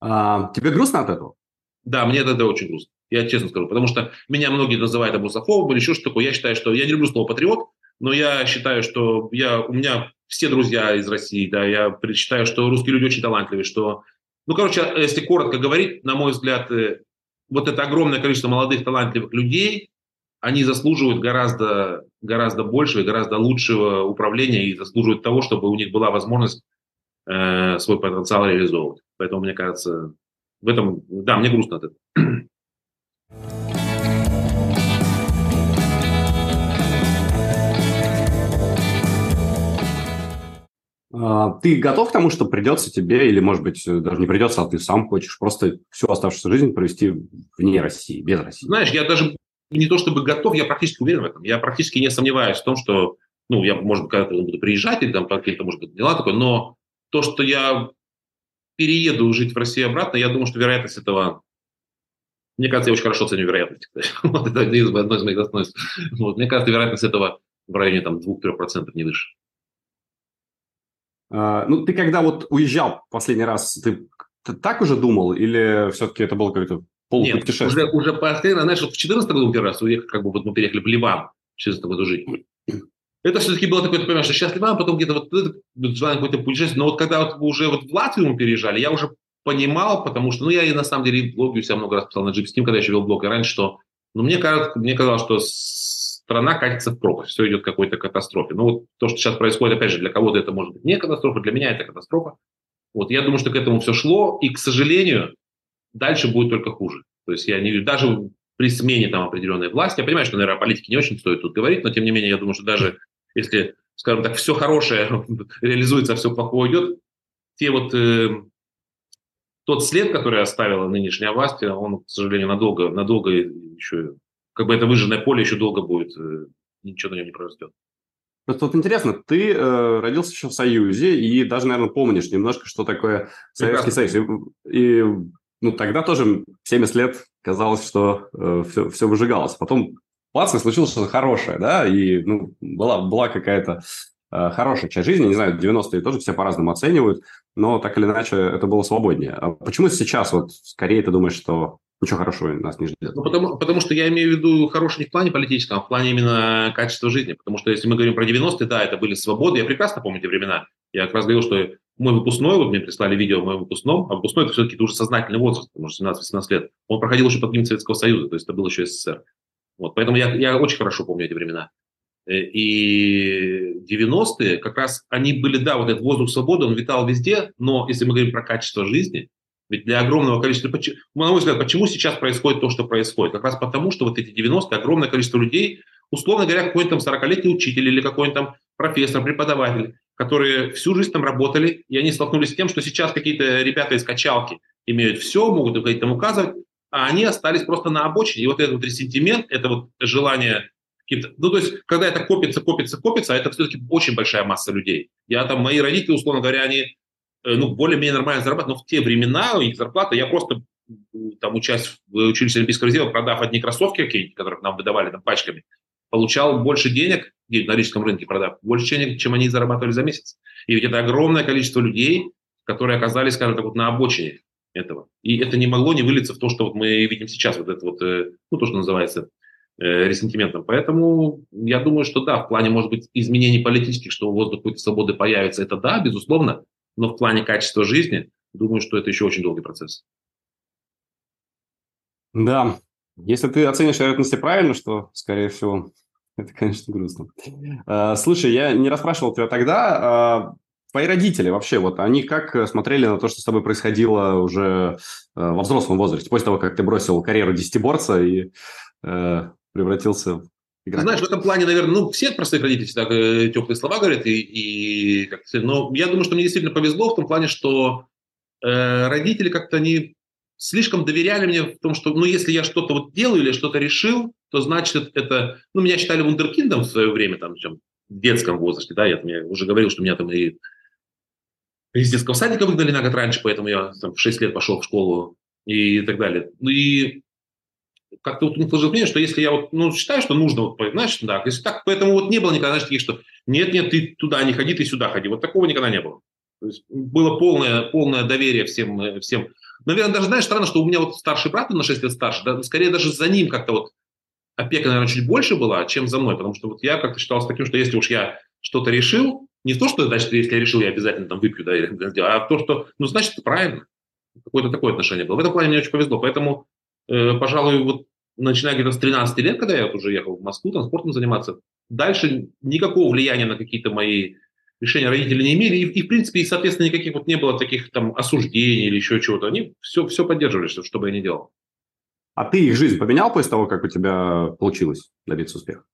B: А, тебе грустно от этого?
C: Да, мне это очень грустно. Я честно скажу. Потому что меня многие называют русофобом или еще что такое. Я считаю, что... Я не люблю слово «патриот», но я считаю, что я, у меня все друзья из России, да, я считаю, что русские люди очень талантливые, что ну, короче, если коротко говорить, на мой взгляд, э, вот это огромное количество молодых талантливых людей, они заслуживают гораздо, гораздо большего и гораздо лучшего управления и заслуживают того, чтобы у них была возможность э, свой потенциал реализовывать. Поэтому, мне кажется, в этом, да, мне грустно от этого.
B: Ты готов к тому, что придется тебе, или, может быть, даже не придется, а ты сам хочешь просто всю оставшуюся жизнь провести вне России, без России?
C: Знаешь, я даже не то чтобы готов, я практически уверен в этом. Я практически не сомневаюсь в том, что, ну, я, может быть, когда-то буду приезжать, или там какие-то, может быть, дела такое, но то, что я перееду жить в Россию обратно, я думаю, что вероятность этого мне кажется, я очень хорошо ценю вероятность. вот это одно из моих достоинств. Вот, мне кажется, вероятность этого в районе там, 2-3% не выше.
B: А, ну, ты когда вот уезжал последний раз, ты, ты так уже думал или все-таки это было какое-то полупутешествие?
C: Нет, уже, уже последний знаешь, вот в 2014 году первый раз уехал, как бы вот мы переехали в Ливан в 2014 году жить. Это все-таки было такое, ты понимаешь, что сейчас Ливан, потом где-то вот желание какое-то путешествие. Но вот когда вот уже вот в Латвию мы переезжали, я уже понимал, потому что, ну, я и на самом деле в блоге у себя много раз писал на GP Steam, когда я еще вел блог, и раньше, что, ну, мне, кажется, мне казалось, что страна катится в пропасть, все идет к какой-то катастрофе. Ну вот то, что сейчас происходит, опять же, для кого-то это может быть не катастрофа, для меня это катастрофа. Вот я думаю, что к этому все шло, и, к сожалению, дальше будет только хуже. То есть я не даже при смене там определенной власти. Я понимаю, что, наверное, о политике не очень стоит тут говорить, но тем не менее, я думаю, что даже если, скажем так, все хорошее реализуется, а все плохое уйдет, те вот э, тот след, который оставила нынешняя власть, он, к сожалению, надолго, надолго еще, как бы это выжженное поле еще долго будет, э, ничего на нем не произойдет.
B: Просто вот интересно, ты э, родился еще в Союзе и даже, наверное, помнишь немножко, что такое Советский. Союз. И, и ну, тогда тоже 70 лет казалось, что э, все, все выжигалось. Потом бац, и случилось что-то хорошее, да, и ну, была, была какая-то э, хорошая часть жизни, не знаю, 90-е тоже все по-разному оценивают, но так или иначе это было свободнее. А почему сейчас вот скорее ты думаешь, что ничего хорошего нас не ждет?
C: Ну, потому, потому что я имею в виду хороший не в плане политическом, а в плане именно качества жизни. Потому что если мы говорим про 90-е, да, это были свободы. Я прекрасно помню эти времена. Я как раз говорил, что мой выпускной, вот мне прислали видео о моем выпускном, а выпускной это все-таки уже сознательный возраст, может, 17-18 лет. Он проходил еще под гимн Советского Союза, то есть это был еще СССР. Вот, поэтому я, я очень хорошо помню эти времена. Э, и 90-е как раз они были, да, вот этот воздух свободы, он витал везде, но если мы говорим про качество жизни, ведь для огромного количества, на мой взгляд, почему сейчас происходит то, что происходит? Как раз потому, что вот эти 90-е, огромное количество людей, условно говоря, какой-нибудь там 40-летний учитель или какой-нибудь там профессор, преподаватель, которые всю жизнь там работали, и они столкнулись с тем, что сейчас какие-то ребята из качалки имеют все, могут там указывать, а они остались просто на обочине. И вот этот вот ресентимент, это вот желание. Ну, то есть, когда это копится, копится, копится, а это все-таки очень большая масса людей. Я там, мои родители, условно говоря, они ну, более-менее нормально зарабатывают, но в те времена у них зарплата, я просто там учась в училище Олимпийского резерва, продав одни кроссовки какие-нибудь, которые нам выдавали там пачками, получал больше денег, на рижском рынке продав, больше денег, чем они зарабатывали за месяц. И ведь это огромное количество людей, которые оказались, скажем так, вот на обочине этого. И это не могло не вылиться в то, что вот мы видим сейчас, вот это вот, э, ну, то, что называется э, ресентиментом. Поэтому я думаю, что да, в плане, может быть, изменений политических, что воздух какой-то свободы появится, это да, безусловно, но в плане качества жизни, думаю, что это еще очень долгий процесс.
B: Да, если ты оценишь вероятности правильно, что, скорее всего, это, конечно, грустно. А, слушай, я не расспрашивал тебя тогда. А, твои родители вообще, вот они как смотрели на то, что с тобой происходило уже а, во взрослом возрасте, после того, как ты бросил карьеру десятиборца и превратился
C: игрока? Знаешь, в этом плане, наверное, ну, все простые родители всегда э, теплые слова говорят, и, и как но я думаю, что мне действительно повезло в том плане, что э, родители как-то не слишком доверяли мне в том, что, ну, если я что-то вот делаю или что-то решил, то значит это, ну, меня считали вундеркиндом в свое время, там, в детском возрасте, да, я, там, я уже говорил, что меня там и из детского садика выгнали на год раньше, поэтому я там в 6 лет пошел в школу и так далее. Ну и как-то вот сложилось мнение, что если я вот, ну, считаю, что нужно, вот, знаешь, да, если так, поэтому вот не было никогда, знаешь, таких, что нет-нет, ты туда не ходи, ты сюда ходи. Вот такого никогда не было. То есть было полное, полное доверие всем, э, всем. Наверное, даже, знаешь, странно, что у меня вот старший брат, на 6 лет старше, да, скорее даже за ним как-то вот опека, наверное, чуть больше была, чем за мной, потому что вот я как-то считался таким, что если уж я что-то решил, не то, что, значит, если я решил, я обязательно там выпью, да, а то, что, ну, значит, правильно. Какое-то такое отношение было. В этом плане мне очень повезло. Поэтому, пожалуй, вот начиная где-то с 13 лет, когда я вот уже ехал в Москву, там спортом заниматься, дальше никакого влияния на какие-то мои решения родители не имели, и, и в принципе, и, соответственно, никаких вот не было таких там осуждений или еще чего-то. Они все, все поддерживали, что, что бы я ни делал.
B: А ты их жизнь поменял после того, как у тебя получилось добиться успеха?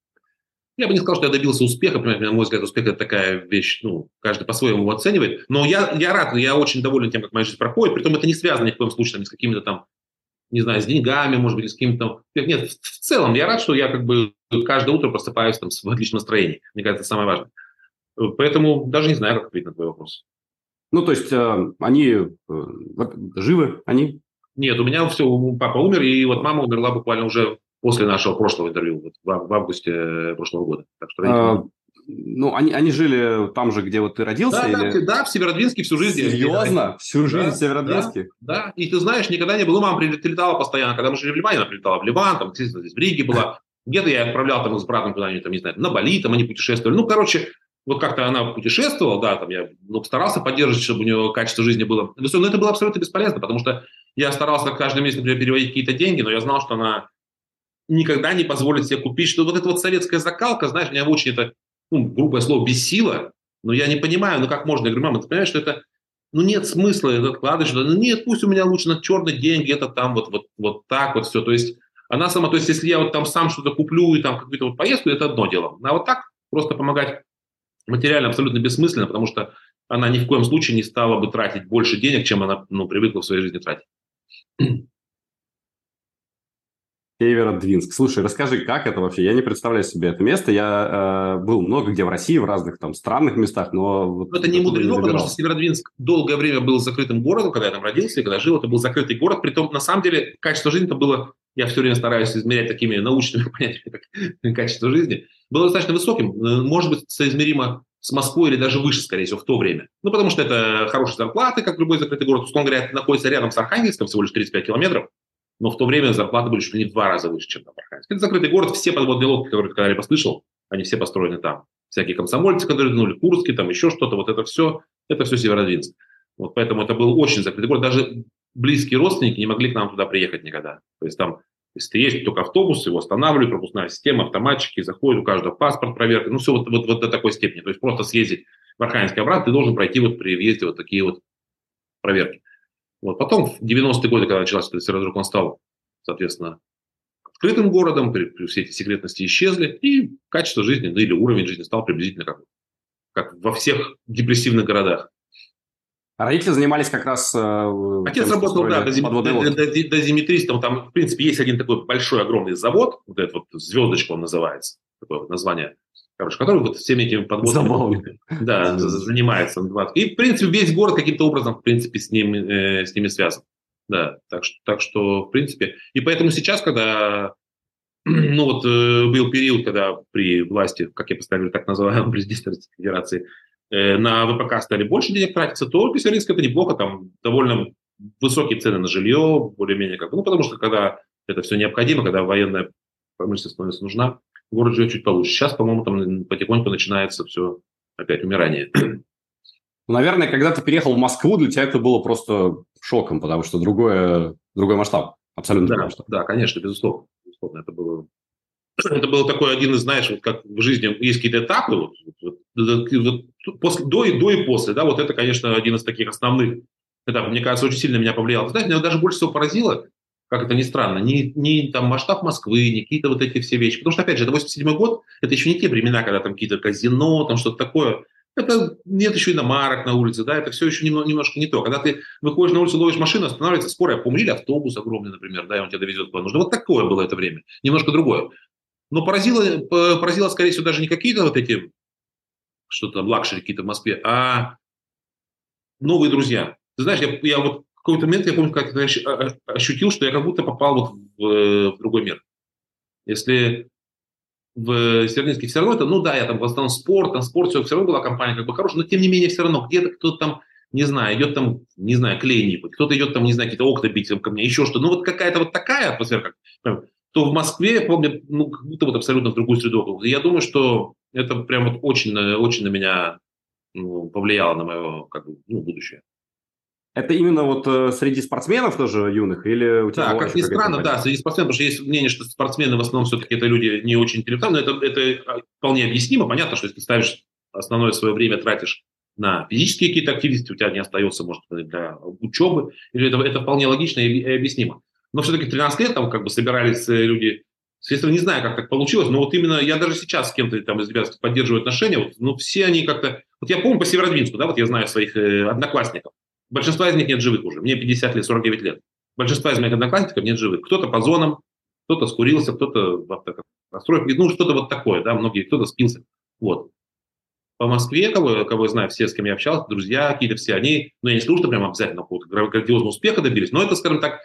C: Я бы не сказал, что я добился успеха, на мой взгляд, успех – это такая вещь, ну, каждый по-своему оценивает. Но я, я рад, я очень доволен тем, как моя жизнь проходит, притом это не связано ни в коем случае там, с какими-то там, не знаю, с деньгами, может быть, с там... Нет, в, в целом я рад, что я как бы каждое утро просыпаюсь там в отличном настроении. Мне кажется, это самое важное. Поэтому даже не знаю, как ответить на твой вопрос.
B: Ну, то есть э, они э, живы, они
C: нет, у меня все, папа умер, и вот мама умерла буквально уже после нашего прошлого интервью, вот в, августе прошлого года. Так что
B: а, ну, они, они жили там же, где вот ты родился?
C: Да,
B: или...
C: да, да, в Северодвинске всю жизнь.
B: Серьезно? Всю жизнь да, в Северодвинске?
C: Да, да, и ты знаешь, никогда не было, мама прилетала постоянно, когда мы жили в Ливане, она прилетала в Ливан, там, здесь в Риге была, где-то я отправлял там с братом куда-нибудь, там, не знаю, на Бали, там они путешествовали. Ну, короче, вот как-то она путешествовала, да, там я ну, старался поддерживать, чтобы у нее качество жизни было но это было абсолютно бесполезно, потому что я старался каждый месяц, например, переводить какие-то деньги, но я знал, что она никогда не позволит себе купить, что вот эта вот советская закалка, знаешь, меня очень это, ну, грубое слово, бессила, но я не понимаю, ну как можно, я говорю, мама, ты понимаешь, что это, ну нет смысла это откладывать, что ну нет, пусть у меня лучше на черные деньги, это там вот, вот, вот так вот все, то есть Она сама, то есть если я вот там сам что-то куплю и там какую-то вот поездку, это одно дело. А вот так просто помогать материально абсолютно бессмысленно, потому что она ни в коем случае не стала бы тратить больше денег, чем она ну, привыкла в своей жизни тратить.
B: Северодвинск. Слушай, расскажи, как это вообще? Я не представляю себе это место. Я э, был много где в России, в разных там странных местах, но...
C: Вот это не мудрено, потому что Северодвинск долгое время был закрытым городом, когда я там родился и когда жил, это был закрытый город. Притом, на самом деле, качество жизни это было... Я все время стараюсь измерять такими научными понятиями, как качество жизни. Было достаточно высоким, э, может быть, соизмеримо с Москвой или даже выше, скорее всего, в то время. Ну, потому что это хорошие зарплаты, как любой закрытый город. Условно говоря, находится рядом с Архангельском, всего лишь 35 километров но в то время зарплаты были чуть ли не в два раза выше, чем на Архангельске. Это закрытый город, все подводные лодки, которые когда я послышал, они все построены там. Всякие комсомольцы, которые тянули, Курские, там еще что-то, вот это все, это все Северодвинск. Вот поэтому это был очень закрытый город. Даже близкие родственники не могли к нам туда приехать никогда. То есть там, если ты есть только автобус, его останавливают, пропускная система, автоматчики, заходят, у каждого паспорт, проверка. Ну, все вот, вот, вот до такой степени. То есть просто съездить в Архангельск обратно, ты должен пройти вот при въезде вот такие вот проверки. Вот. Потом в 90-е годы, когда эта вдруг он стал, соответственно, открытым городом, при, при все эти секретности исчезли, и качество жизни, ну или уровень жизни стал приблизительно как, как во всех депрессивных городах.
B: А родители занимались как раз... Э,
C: Отец работал, да, дозиметристом. Там, в принципе, есть один такой большой, огромный завод, вот этот вот «Звездочка» он называется, такое вот название короче, который вот всеми этими подводными да, занимается. И, в принципе, весь город каким-то образом, в принципе, с, ним, э, с ними связан. Да, так что, так что, в принципе, и поэтому сейчас, когда, ну вот, э, был период, когда при власти, как я поставлю, так называемом президенте Российской Федерации, э, на ВПК стали больше денег тратиться, то Писаринск это неплохо, там довольно высокие цены на жилье, более-менее как бы, ну, потому что когда это все необходимо, когда военная промышленность становится нужна, город живет чуть получше. Сейчас, по-моему, там потихоньку начинается все опять умирание.
B: Ну, наверное, когда ты переехал в Москву, для тебя это было просто шоком, потому что другое, другой масштаб, абсолютно
C: да,
B: другой масштаб.
C: Да, конечно, безусловно. безусловно это было это был такой один из, знаешь, вот как в жизни есть какие-то этапы, вот, вот, вот, после, до, и, до и после, да, вот это, конечно, один из таких основных этапов, мне кажется, очень сильно меня повлияло. Знаете, меня даже больше всего поразило, как это ни странно, не, не там масштаб Москвы, не какие-то вот эти все вещи. Потому что, опять же, это 87 год, это еще не те времена, когда там какие-то казино, там что-то такое. Это нет еще иномарок на улице, да, это все еще немного, немножко не то. Когда ты выходишь на улицу, ловишь машину, останавливается скорая помню, или автобус огромный, например, да, и он тебя довезет куда нужно. Вот такое было это время, немножко другое. Но поразило, поразило, скорее всего, даже не какие-то вот эти, что-то там, luxury какие-то в Москве, а новые друзья. Ты знаешь, я, я вот какой-то момент, я помню, как я ощутил, что я как будто попал вот в, э, в другой мир. Если в Северодвинске все равно это, ну да, я там в спорт, там спорт, все, все равно была компания как бы хорошая, но тем не менее все равно где-то кто-то там, не знаю, идет там, не знаю, клей кто-то идет там, не знаю, какие-то окна бить ко мне, еще что. Ну вот какая-то вот такая атмосфера, как, то в Москве, я помню, ну как будто вот абсолютно в другую среду. Я думаю, что это прям вот очень, очень на меня ну, повлияло на мое как бы, ну, будущее.
B: Это именно вот э, среди спортсменов тоже юных или у
C: тебя? Да, как ни странно, да, среди спортсменов, потому что есть мнение, что спортсмены в основном все-таки это люди не очень интеллектуальные, это, это вполне объяснимо, понятно, что если ты ставишь основное свое время тратишь на физические какие-то активности, у тебя не остается, может быть, для учебы, или это, это вполне логично и, и объяснимо. Но все-таки в 13 лет там как бы собирались э, люди, естественно, не знаю, как так получилось, но вот именно я даже сейчас с кем-то там из ребят поддерживаю отношения, вот, ну все они как-то, вот я помню по Северодвинску, да, вот я знаю своих э, одноклассников, Большинства из них нет живых уже. Мне 50 лет, 49 лет. Большинства из моих одноклассников нет живых. Кто-то по зонам, кто-то скурился, кто-то в автокатастрофе. Ну, что-то вот такое, да, многие, кто-то спился. Вот. По Москве, кого, кого я знаю, все, с кем я общался, друзья какие-то все, они, ну, я не скажу, что прям обязательно какого-то грандиозного успеха добились, но это, скажем так,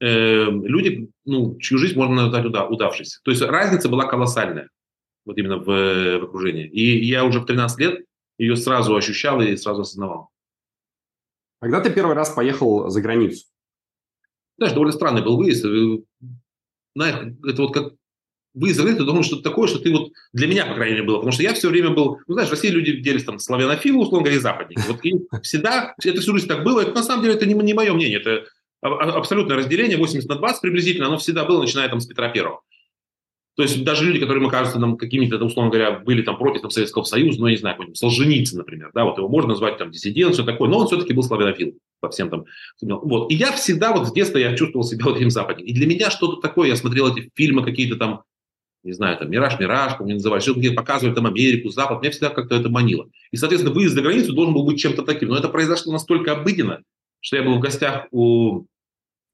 C: э, люди, ну, чью жизнь можно назвать уда- удавшейся. То есть разница была колоссальная, вот именно в, в окружении. И я уже в 13 лет ее сразу ощущал и сразу осознавал.
B: Когда ты первый раз поехал за границу?
C: Знаешь, довольно странный был выезд. Э, знаешь, это вот как выезд за границу, думаю, что это такое, что ты вот для меня, по крайней мере, было. Потому что я все время был, ну, знаешь, в России люди делись там славянофилы, условно говоря, и западники. Вот и всегда, это всю жизнь так было. Это на самом деле это не, не мое мнение, это абсолютное разделение, 80 на 20 приблизительно, оно всегда было, начиная там с Петра Первого. То есть даже люди, которые, мы кажется, нам какими-то, условно говоря, были там против там, Советского Союза, ну, я не знаю, какой-нибудь Солженицын, например, да, вот его можно назвать там диссидент, все такое, но он все-таки был славянофил. по всем там. Вот. И я всегда вот с детства я чувствовал себя вот этим западником. И для меня что-то такое, я смотрел эти фильмы какие-то там, не знаю, там «Мираж, Мираж», как они называют, что где показывают там Америку, Запад, меня всегда как-то это манило. И, соответственно, выезд за границу должен был быть чем-то таким. Но это произошло настолько обыденно, что я был в гостях у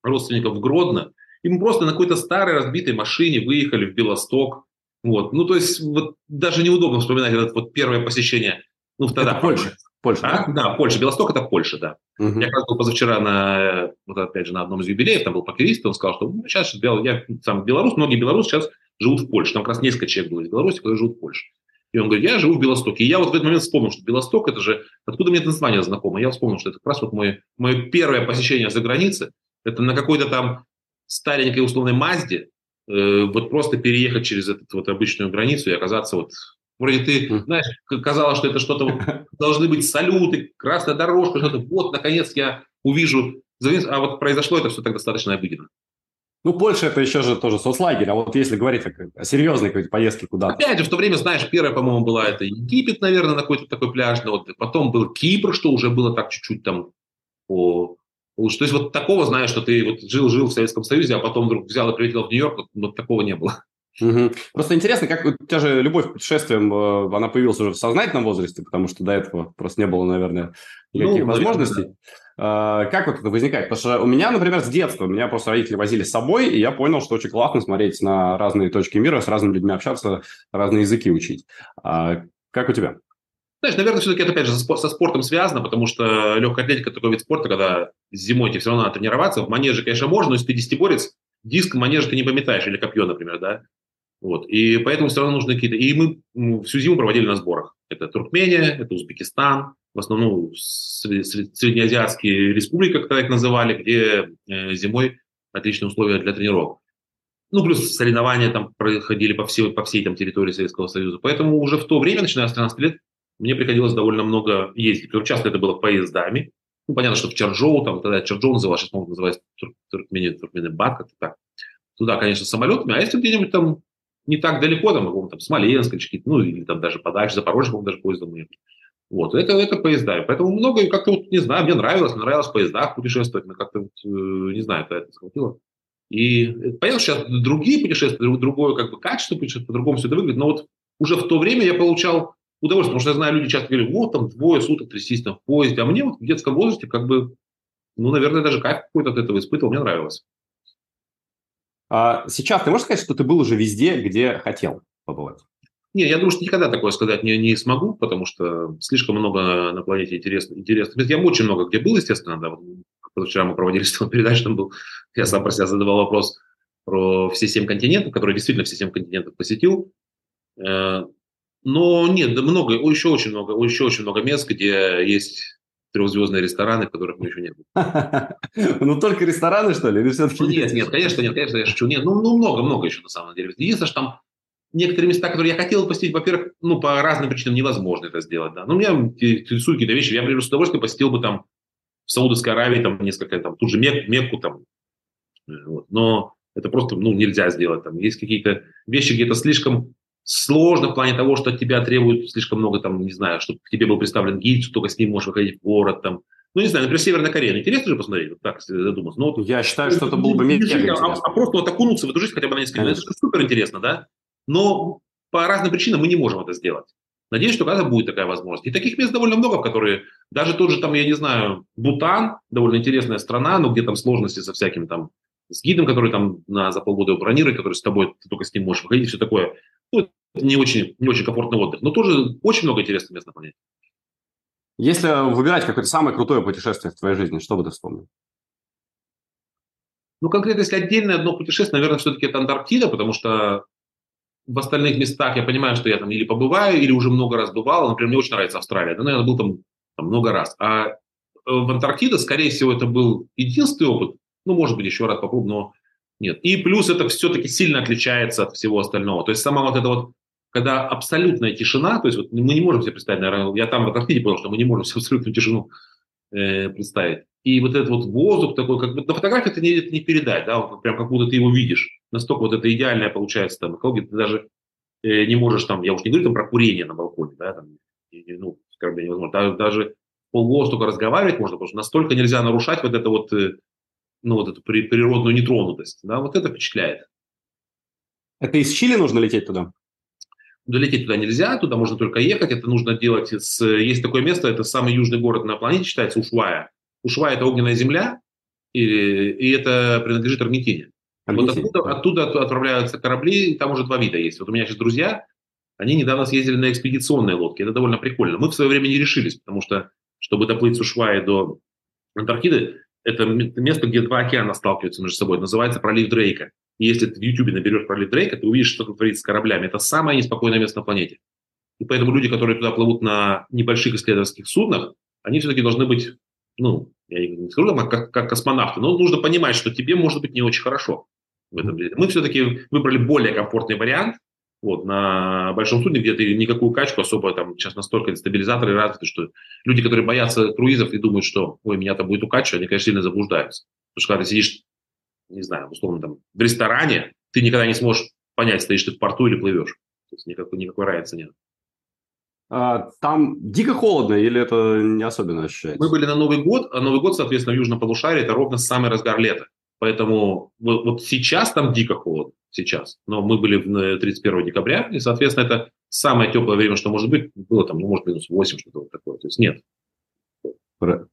C: родственников в Гродно, и мы просто на какой-то старой разбитой машине выехали в Белосток. Вот. Ну, то есть, вот даже неудобно вспоминать это вот первое посещение. Ну, тогда.
B: Это Польша.
C: Польша. А? Да, Польша. Белосток – это Польша, да. Угу. Я как раз был позавчера на, вот опять же, на одном из юбилеев, там был покерист, он сказал, что ну, сейчас я сам белорус, многие белорусы сейчас живут в Польше. Там как раз несколько человек было из Беларуси, которые живут в Польше. И он говорит, я живу в Белостоке. И я вот в этот момент вспомнил, что Белосток – это же… Откуда мне это название знакомо? Я вспомнил, что это как раз вот мое, мое первое посещение за границей. Это на какой-то там старенькой условной Мазде, э, вот просто переехать через эту вот обычную границу и оказаться вот Вроде ты, знаешь, казалось, что это что-то, должны быть салюты, красная дорожка, что-то. Вот, наконец, я увижу. А вот произошло это все так достаточно обыденно.
B: Ну, Польша это еще же тоже соцлагерь, а вот если говорить о, о серьезной какой-то поездке куда-то.
C: Опять же, в то время, знаешь, первая, по-моему, была это Египет, наверное, на какой-то такой пляжный вот Потом был Кипр, что уже было так чуть-чуть там по лучше. То есть вот такого, знаешь, что ты вот жил-жил в Советском Союзе, а потом вдруг взял и прилетел в Нью-Йорк, вот, вот такого не было.
B: Угу. Просто интересно, как у тебя же любовь к путешествиям, э, она появилась уже в сознательном возрасте, потому что до этого просто не было, наверное, никаких ну, возможностей. Наверное, да. Как вот это возникает? Потому что у меня, например, с детства, меня просто родители возили с собой, и я понял, что очень классно смотреть на разные точки мира, с разными людьми общаться, разные языки учить. А как у тебя?
C: Знаешь, наверное, все-таки это, опять же, со спортом связано, потому что легкая атлетика такой вид спорта, когда зимой тебе все равно надо тренироваться. В манеже, конечно, можно, но если ты десятиборец, диск манежа ты не пометаешь, или копье, например, да. Вот. И поэтому все равно нужны какие-то... И мы всю зиму проводили на сборах. Это Туркмения, это Узбекистан, в основном среднеазиатские республики, как их называли, где э, зимой отличные условия для тренировок. Ну, плюс соревнования там проходили по всей, по всей там, территории Советского Союза. Поэтому уже в то время, начиная с 13 лет, мне приходилось довольно много ездить. Причем часто это было поездами. Ну, понятно, что в Чарджоу, там тогда Чарджоу назывался, сейчас, по-моему, называется Туркмени, Туркменебат, как-то так. Туда, конечно, самолетами, а если где-нибудь там не так далеко, там, по там Смоленск, или ну, или там даже подальше, Запорожье, по даже поездом уехать. Вот, это, это поезда. Поэтому много, как-то вот, не знаю, мне нравилось, мне нравилось в поездах путешествовать, мне как-то, вот, э, не знаю, это, это схватило. И понятно, сейчас другие путешествия, другое как бы качество путешествия, по-другому все это выглядит, но вот уже в то время я получал удовольствие, потому что я знаю, люди часто говорят, вот там двое суток трястись там в поезде, а мне вот в детском возрасте как бы, ну, наверное, даже кайф какой-то от этого испытывал, мне нравилось.
B: А сейчас ты можешь сказать, что ты был уже везде, где хотел побывать?
C: Не, я думаю, что никогда такое сказать не, не смогу, потому что слишком много на планете интересных. интересных. Я очень много где был, естественно, да. Вот позавчера мы проводили передачу, там был, я сам про себя задавал вопрос про все семь континентов, которые действительно все семь континентов посетил. Но нет, да много, еще очень много, еще очень много мест, где есть трехзвездные рестораны, в которых мы еще не
B: были. Ну, только рестораны, что ли? Или все-таки
C: ну, нет, нет, конечно, нет, конечно, я шучу. Нет, ну, ну, много-много еще на самом деле. Единственное, что там некоторые места, которые я хотел посетить, во-первых, ну, по разным причинам невозможно это сделать, да. Ну, меня интересуют какие-то вещи. Я, например, с удовольствием посетил бы там в Саудовской Аравии там несколько, там, тут же Мек, Мекку там. Э, вот. Но это просто, ну, нельзя сделать. Там есть какие-то вещи, где-то слишком сложно в плане того, что от тебя требуют слишком много, там, не знаю, чтобы к тебе был представлен гид, что только с ним можешь выходить в город, там, ну, не знаю, например, Северная Корея. Ну, интересно же посмотреть, вот так, если задуматься. Но вот,
B: Я считаю, что это было бы мега
C: а, а просто вот окунуться в эту жизнь хотя бы на несколько минут, это супер интересно, да? Но по разным причинам мы не можем это сделать. Надеюсь, что когда будет такая возможность. И таких мест довольно много, в которые даже тот же там, я не знаю, Бутан, довольно интересная страна, но где там сложности со всяким там с гидом, который там на, за полгода бронирует, который с тобой, ты только с ним можешь выходить, все такое. Ну, не очень, не очень комфортный отдых. Но тоже очень много интересных мест на планете.
B: Если выбирать какое-то самое крутое путешествие в твоей жизни, что бы ты вспомнил?
C: Ну, конкретно, если отдельное одно путешествие, наверное, все-таки это Антарктида, потому что в остальных местах я понимаю, что я там или побываю, или уже много раз бывал. Например, мне очень нравится Австралия. Да, наверное, был там, там много раз. А э, в Антарктиде, скорее всего, это был единственный опыт. Ну, может быть, еще раз попробую, но нет. И плюс это все-таки сильно отличается от всего остального. То есть сама вот эта вот когда абсолютная тишина, то есть вот мы не можем себе представить, наверное, я там в Антарктиде понял, что мы не можем себе абсолютную тишину э, представить. И вот этот вот воздух такой, как бы на фотографии это не, это не передать, да, вот прям как будто ты его видишь. Настолько вот это идеальная получается там экология, ты даже э, не можешь там, я уж не говорю там про курение на балконе, да, там, ну, как бы невозможно, даже, даже полголоса только разговаривать можно, потому что настолько нельзя нарушать вот это вот, э, ну, вот эту природную нетронутость. Да, вот это впечатляет.
B: Это из Чили нужно лететь туда?
C: Долететь туда нельзя, туда можно только ехать. Это нужно делать с... Есть такое место, это самый южный город на планете, считается Ушвая. Ушвая – это огненная земля, и, и это принадлежит Аргентине. Аргентине. Вот оттуда, оттуда отправляются корабли, там уже два вида есть. Вот у меня сейчас друзья, они недавно съездили на экспедиционные лодки. Это довольно прикольно. Мы в свое время не решились, потому что, чтобы доплыть с Ушвая до Антарктиды, это место, где два океана сталкиваются между собой. называется пролив Дрейка. И если ты в YouTube наберешь пролив Дрейка, ты увидишь, что творится с кораблями. Это самое неспокойное место на планете. И поэтому люди, которые туда плывут на небольших исследовательских суднах, они все-таки должны быть, ну, я не скажу там, как, как космонавты, но нужно понимать, что тебе может быть не очень хорошо в этом деле. Мы все-таки выбрали более комфортный вариант, вот, на большом судне, где ты никакую качку особо, там, сейчас настолько стабилизаторы развиты, что люди, которые боятся круизов и думают, что, ой, меня там будет укачивать, они, конечно, сильно заблуждаются. Потому что когда ты сидишь не знаю, условно, там, в ресторане, ты никогда не сможешь понять, стоишь ты в порту или плывешь. То есть никакой, никакой разницы нет.
B: А, там дико холодно или это не особенно ощущается?
C: Мы были на Новый год, а Новый год, соответственно, в Южном полушарии это ровно самый разгар лета. Поэтому вот, вот сейчас там дико холодно, сейчас. Но мы были 31 декабря, и, соответственно, это самое теплое время, что может быть. Было там, ну, может, минус 8, что-то вот такое. То есть нет,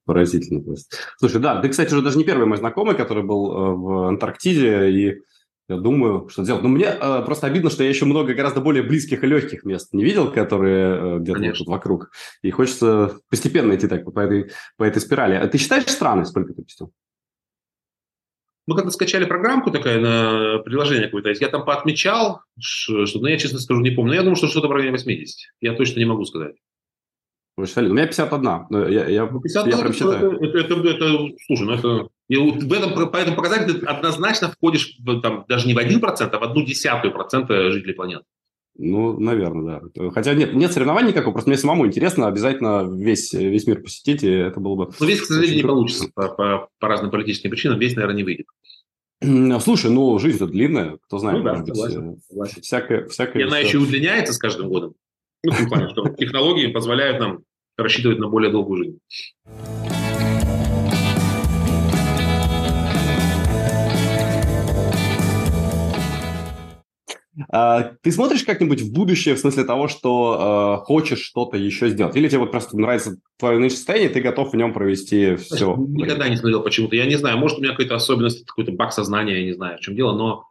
B: Поразительно просто. Слушай, да, ты, кстати, уже даже не первый мой знакомый, который был э, в Антарктиде, и я думаю, что делать. Но мне э, просто обидно, что я еще много гораздо более близких и легких мест не видел, которые э, где-то вот вокруг. И хочется постепенно идти так по этой, по этой спирали. А ты считаешь страны, сколько ты посетил?
C: Мы как-то скачали программку такая на приложение какое-то. Я там поотмечал, что, ну, я честно скажу, не помню. Но я думаю, что что-то в районе 80. Я точно не могу сказать.
B: Вышали. У меня 51. Я, я, 51 я прям считаю.
C: Это, это, это, это, слушай, ну это... И в этом, по этому показателю ты однозначно входишь в, там, даже не в 1%, а в одну десятую процента жителей планеты.
B: Ну, наверное, да. Хотя нет, нет соревнований никакого, просто мне самому интересно обязательно весь, весь мир посетить, и это было бы...
C: Ну, весь, к сожалению, не получится по, по, по разным политическим причинам, весь, наверное, не выйдет.
B: Слушай, ну, жизнь-то длинная, кто знает, ну, да, может
C: согласен, быть, согласен.
B: всякое... всякое
C: И она еще удлиняется с каждым годом. Ну, в том плане, что технологии позволяют нам рассчитывать на более долгую жизнь.
B: Ты смотришь как-нибудь в будущее в смысле того, что э, хочешь что-то еще сделать? Или тебе вот просто нравится твое нынешнее состояние, ты готов в нем провести все?
C: Никогда не смотрел почему-то. Я не знаю, может, у меня какая-то особенность, какой-то баг сознания, я не знаю, в чем дело, но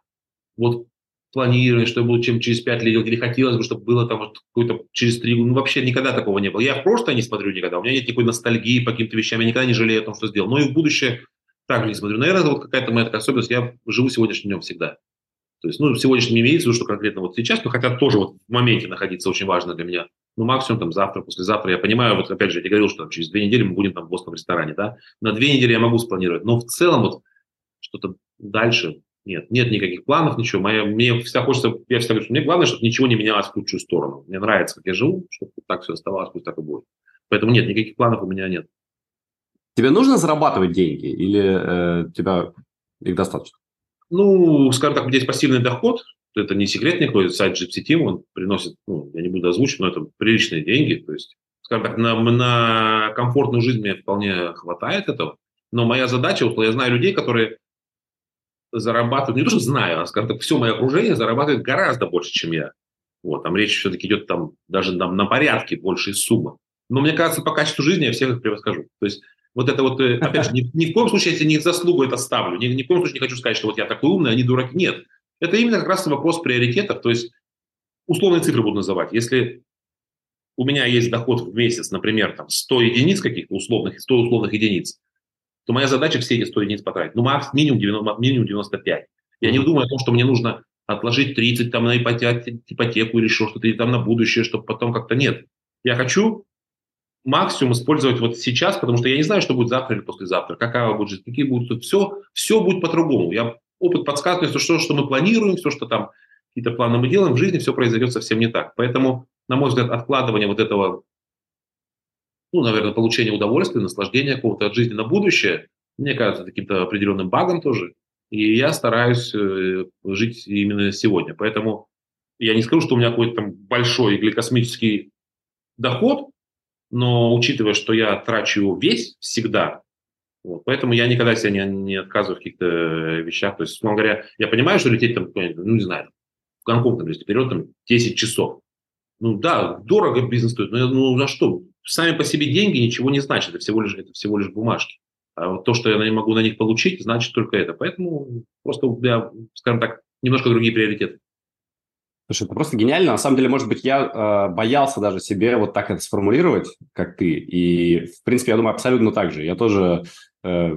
C: вот планирование, что я буду чем через пять лет делать, или хотелось бы, чтобы было там вот какой-то через три года. Ну, вообще никогда такого не было. Я в прошлое не смотрю никогда, у меня нет никакой ностальгии по каким-то вещам, я никогда не жалею о том, что сделал. Но и в будущее также не смотрю. Наверное, это вот какая-то моя такая особенность, я живу сегодняшним днем всегда. То есть, ну, сегодняшним имеется что конкретно вот сейчас, но хотя тоже вот в моменте находиться очень важно для меня. Ну, максимум там завтра, послезавтра. Я понимаю, вот опять же, я говорил, что там, через две недели мы будем там в Бостон ресторане, да. На две недели я могу спланировать. Но в целом вот что-то дальше нет, нет никаких планов, ничего. Моя, мне всегда хочется, я всегда говорю, что мне главное, чтобы ничего не менялось в лучшую сторону. Мне нравится, как я живу, чтобы так все оставалось, пусть так и будет. Поэтому нет, никаких планов у меня нет.
B: Тебе нужно зарабатывать деньги или э, тебя их достаточно?
C: Ну, скажем так, здесь пассивный доход, это не секрет никакой, сайт Team, он приносит, ну, я не буду озвучивать, но это приличные деньги, то есть, скажем так, на, на комфортную жизнь мне вполне хватает этого, но моя задача, вот я знаю людей, которые зарабатывают, не то что знаю, а, скажем так, все мое окружение зарабатывает гораздо больше, чем я. Вот, там речь все-таки идет там даже там, на порядке большей суммы. Но мне кажется, по качеству жизни я всех их превосхожу. То есть вот это вот, э, опять же, ни, ни в коем случае я себе не заслугу это ставлю. Ни, ни в коем случае не хочу сказать, что вот я такой умный, они дураки. Нет. Это именно как раз вопрос приоритетов. То есть условные цифры буду называть. Если у меня есть доход в месяц, например, там 100 единиц каких-то условных, 100 условных единиц, то моя задача все эти 100 единиц потратить. Ну, макс, минимум, 90, минимум 95. Я не думаю о том, что мне нужно отложить 30 там, на ипотеку или еще что-то, или там на будущее, чтобы потом как-то нет. Я хочу максимум использовать вот сейчас, потому что я не знаю, что будет завтра или послезавтра, какая будет жизнь, какие будут, все, все будет по-другому. Я опыт подсказывает, что что, что мы планируем, все, что там какие-то планы мы делаем, в жизни все произойдет совсем не так. Поэтому, на мой взгляд, откладывание вот этого ну, наверное, получение удовольствия, наслаждения какого-то от жизни на будущее, мне кажется, каким-то определенным багом тоже. И я стараюсь э, жить именно сегодня. Поэтому я не скажу, что у меня какой-то там большой или космический доход, но учитывая, что я трачу его весь всегда, вот, поэтому я никогда себя не, не отказываю в каких-то вещах. То есть, условно говоря, я понимаю, что лететь там, ну, не знаю, в Гонконг, например, вперед там 10 часов. Ну да, дорого бизнес стоит, но ну за что? Сами по себе деньги ничего не значат, это всего лишь, это всего лишь бумажки. А вот то, что я не могу на них получить, значит только это. Поэтому просто я, скажем так, немножко другие приоритеты.
B: Слушай, это просто гениально. На самом деле, может быть, я э, боялся даже себе вот так это сформулировать, как ты. И, в принципе, я думаю, абсолютно так же. Я тоже э,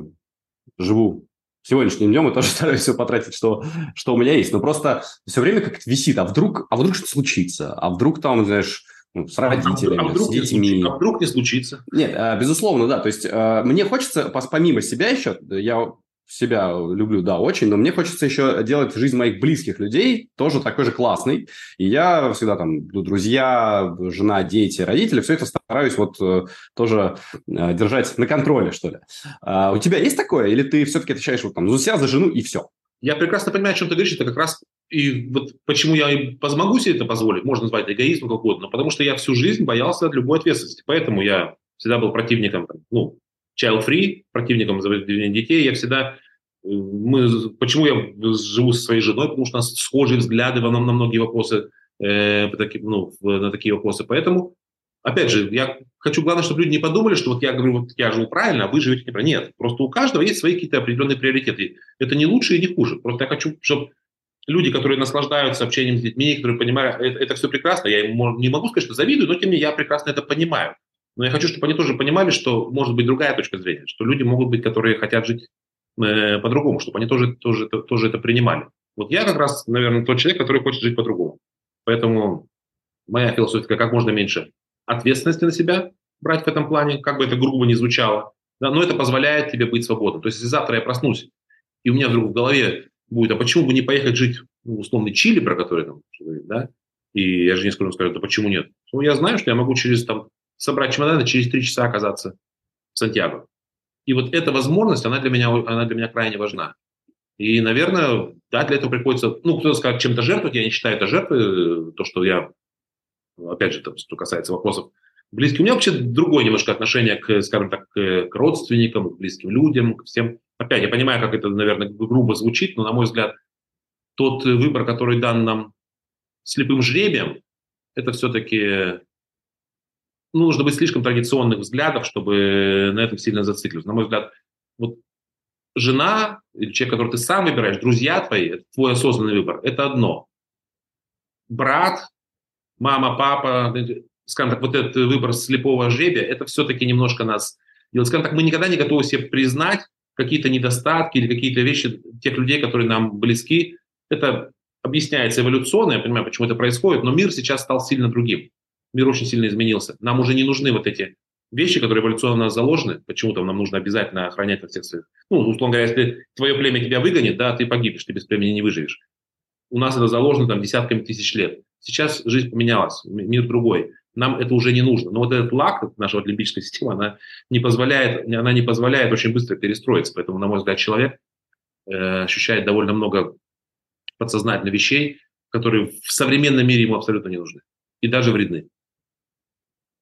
B: живу сегодняшним днем и тоже стараюсь все потратить, что, что у меня есть. Но просто все время как-то висит. А вдруг, а вдруг что-то случится? А вдруг там, знаешь, ну, с а родителями, а вдруг, с детьми.
C: А вдруг не случится?
B: Нет, э, безусловно, да. То есть э, мне хочется, помимо себя еще, я себя люблю, да, очень, но мне хочется еще делать жизнь моих близких людей тоже такой же классной. И я всегда там, друзья, жена, дети, родители, все это стараюсь вот э, тоже э, держать на контроле, что ли. А у тебя есть такое? Или ты все-таки отвечаешь вот там за себя, за жену и все?
C: Я прекрасно понимаю, о чем ты говоришь. Это как раз и вот почему я и могу себе это позволить, можно назвать это эгоизмом как угодно, потому что я всю жизнь боялся от любой ответственности. Поэтому я всегда был противником, ну, child-free, противником заведения детей. Я всегда... Э, мы, почему я живу со своей женой? Потому что у нас схожие взгляды на, на многие вопросы, э, таки, ну, на такие вопросы. Поэтому, опять же, я хочу, главное, чтобы люди не подумали, что вот я говорю, вот я живу правильно, а вы живете неправильно. Нет, просто у каждого есть свои какие-то определенные приоритеты. Это не лучше и не хуже. Просто я хочу, чтобы люди, которые наслаждаются общением с детьми, которые понимают, это, это все прекрасно. Я им не могу сказать, что завидую, но тем не менее я прекрасно это понимаю. Но я хочу, чтобы они тоже понимали, что может быть другая точка зрения, что люди могут быть, которые хотят жить э, по-другому, чтобы они тоже, тоже, тоже это принимали. Вот я как раз, наверное, тот человек, который хочет жить по-другому. Поэтому моя философия как можно меньше ответственности на себя брать в этом плане, как бы это грубо не звучало, да, но это позволяет тебе быть свободным. То есть, если завтра я проснусь, и у меня вдруг в голове будет, а почему бы не поехать жить в условный Чили, про который там да, и я же не скажу, скажу, да почему нет? Ну, я знаю, что я могу через там собрать чемоданы, через три часа оказаться в Сантьяго. И вот эта возможность, она для меня, она для меня крайне важна. И, наверное, да, для этого приходится, ну, кто-то скажет, чем-то жертвовать, я не считаю это жертвой, то, что я, опять же, там, что касается вопросов близких. У меня вообще другое немножко отношение к, скажем так, к родственникам, к близким людям, к всем. Опять, я понимаю, как это, наверное, грубо звучит, но, на мой взгляд, тот выбор, который дан нам слепым жребием, это все-таки ну, нужно быть слишком традиционных взглядов, чтобы на этом сильно зацикливаться. На мой взгляд, вот жена человек, который ты сам выбираешь, друзья твои, это твой осознанный выбор, это одно. Брат, мама, папа, скажем так, вот этот выбор слепого жребия, это все-таки немножко нас делает. Скажем так, мы никогда не готовы себе признать какие-то недостатки или какие-то вещи тех людей, которые нам близки. Это объясняется эволюционно, я понимаю, почему это происходит, но мир сейчас стал сильно другим мир очень сильно изменился. Нам уже не нужны вот эти вещи, которые эволюционно заложены, почему-то нам нужно обязательно охранять во всех своих... Ну, условно говоря, если твое племя тебя выгонит, да, ты погибнешь, ты без племени не выживешь. У нас это заложено там десятками тысяч лет. Сейчас жизнь поменялась, мир другой. Нам это уже не нужно. Но вот этот лак, наша вот лимбическая система, она не позволяет, она не позволяет очень быстро перестроиться. Поэтому, на мой взгляд, человек э, ощущает довольно много подсознательных вещей, которые в современном мире ему абсолютно не нужны. И даже вредны.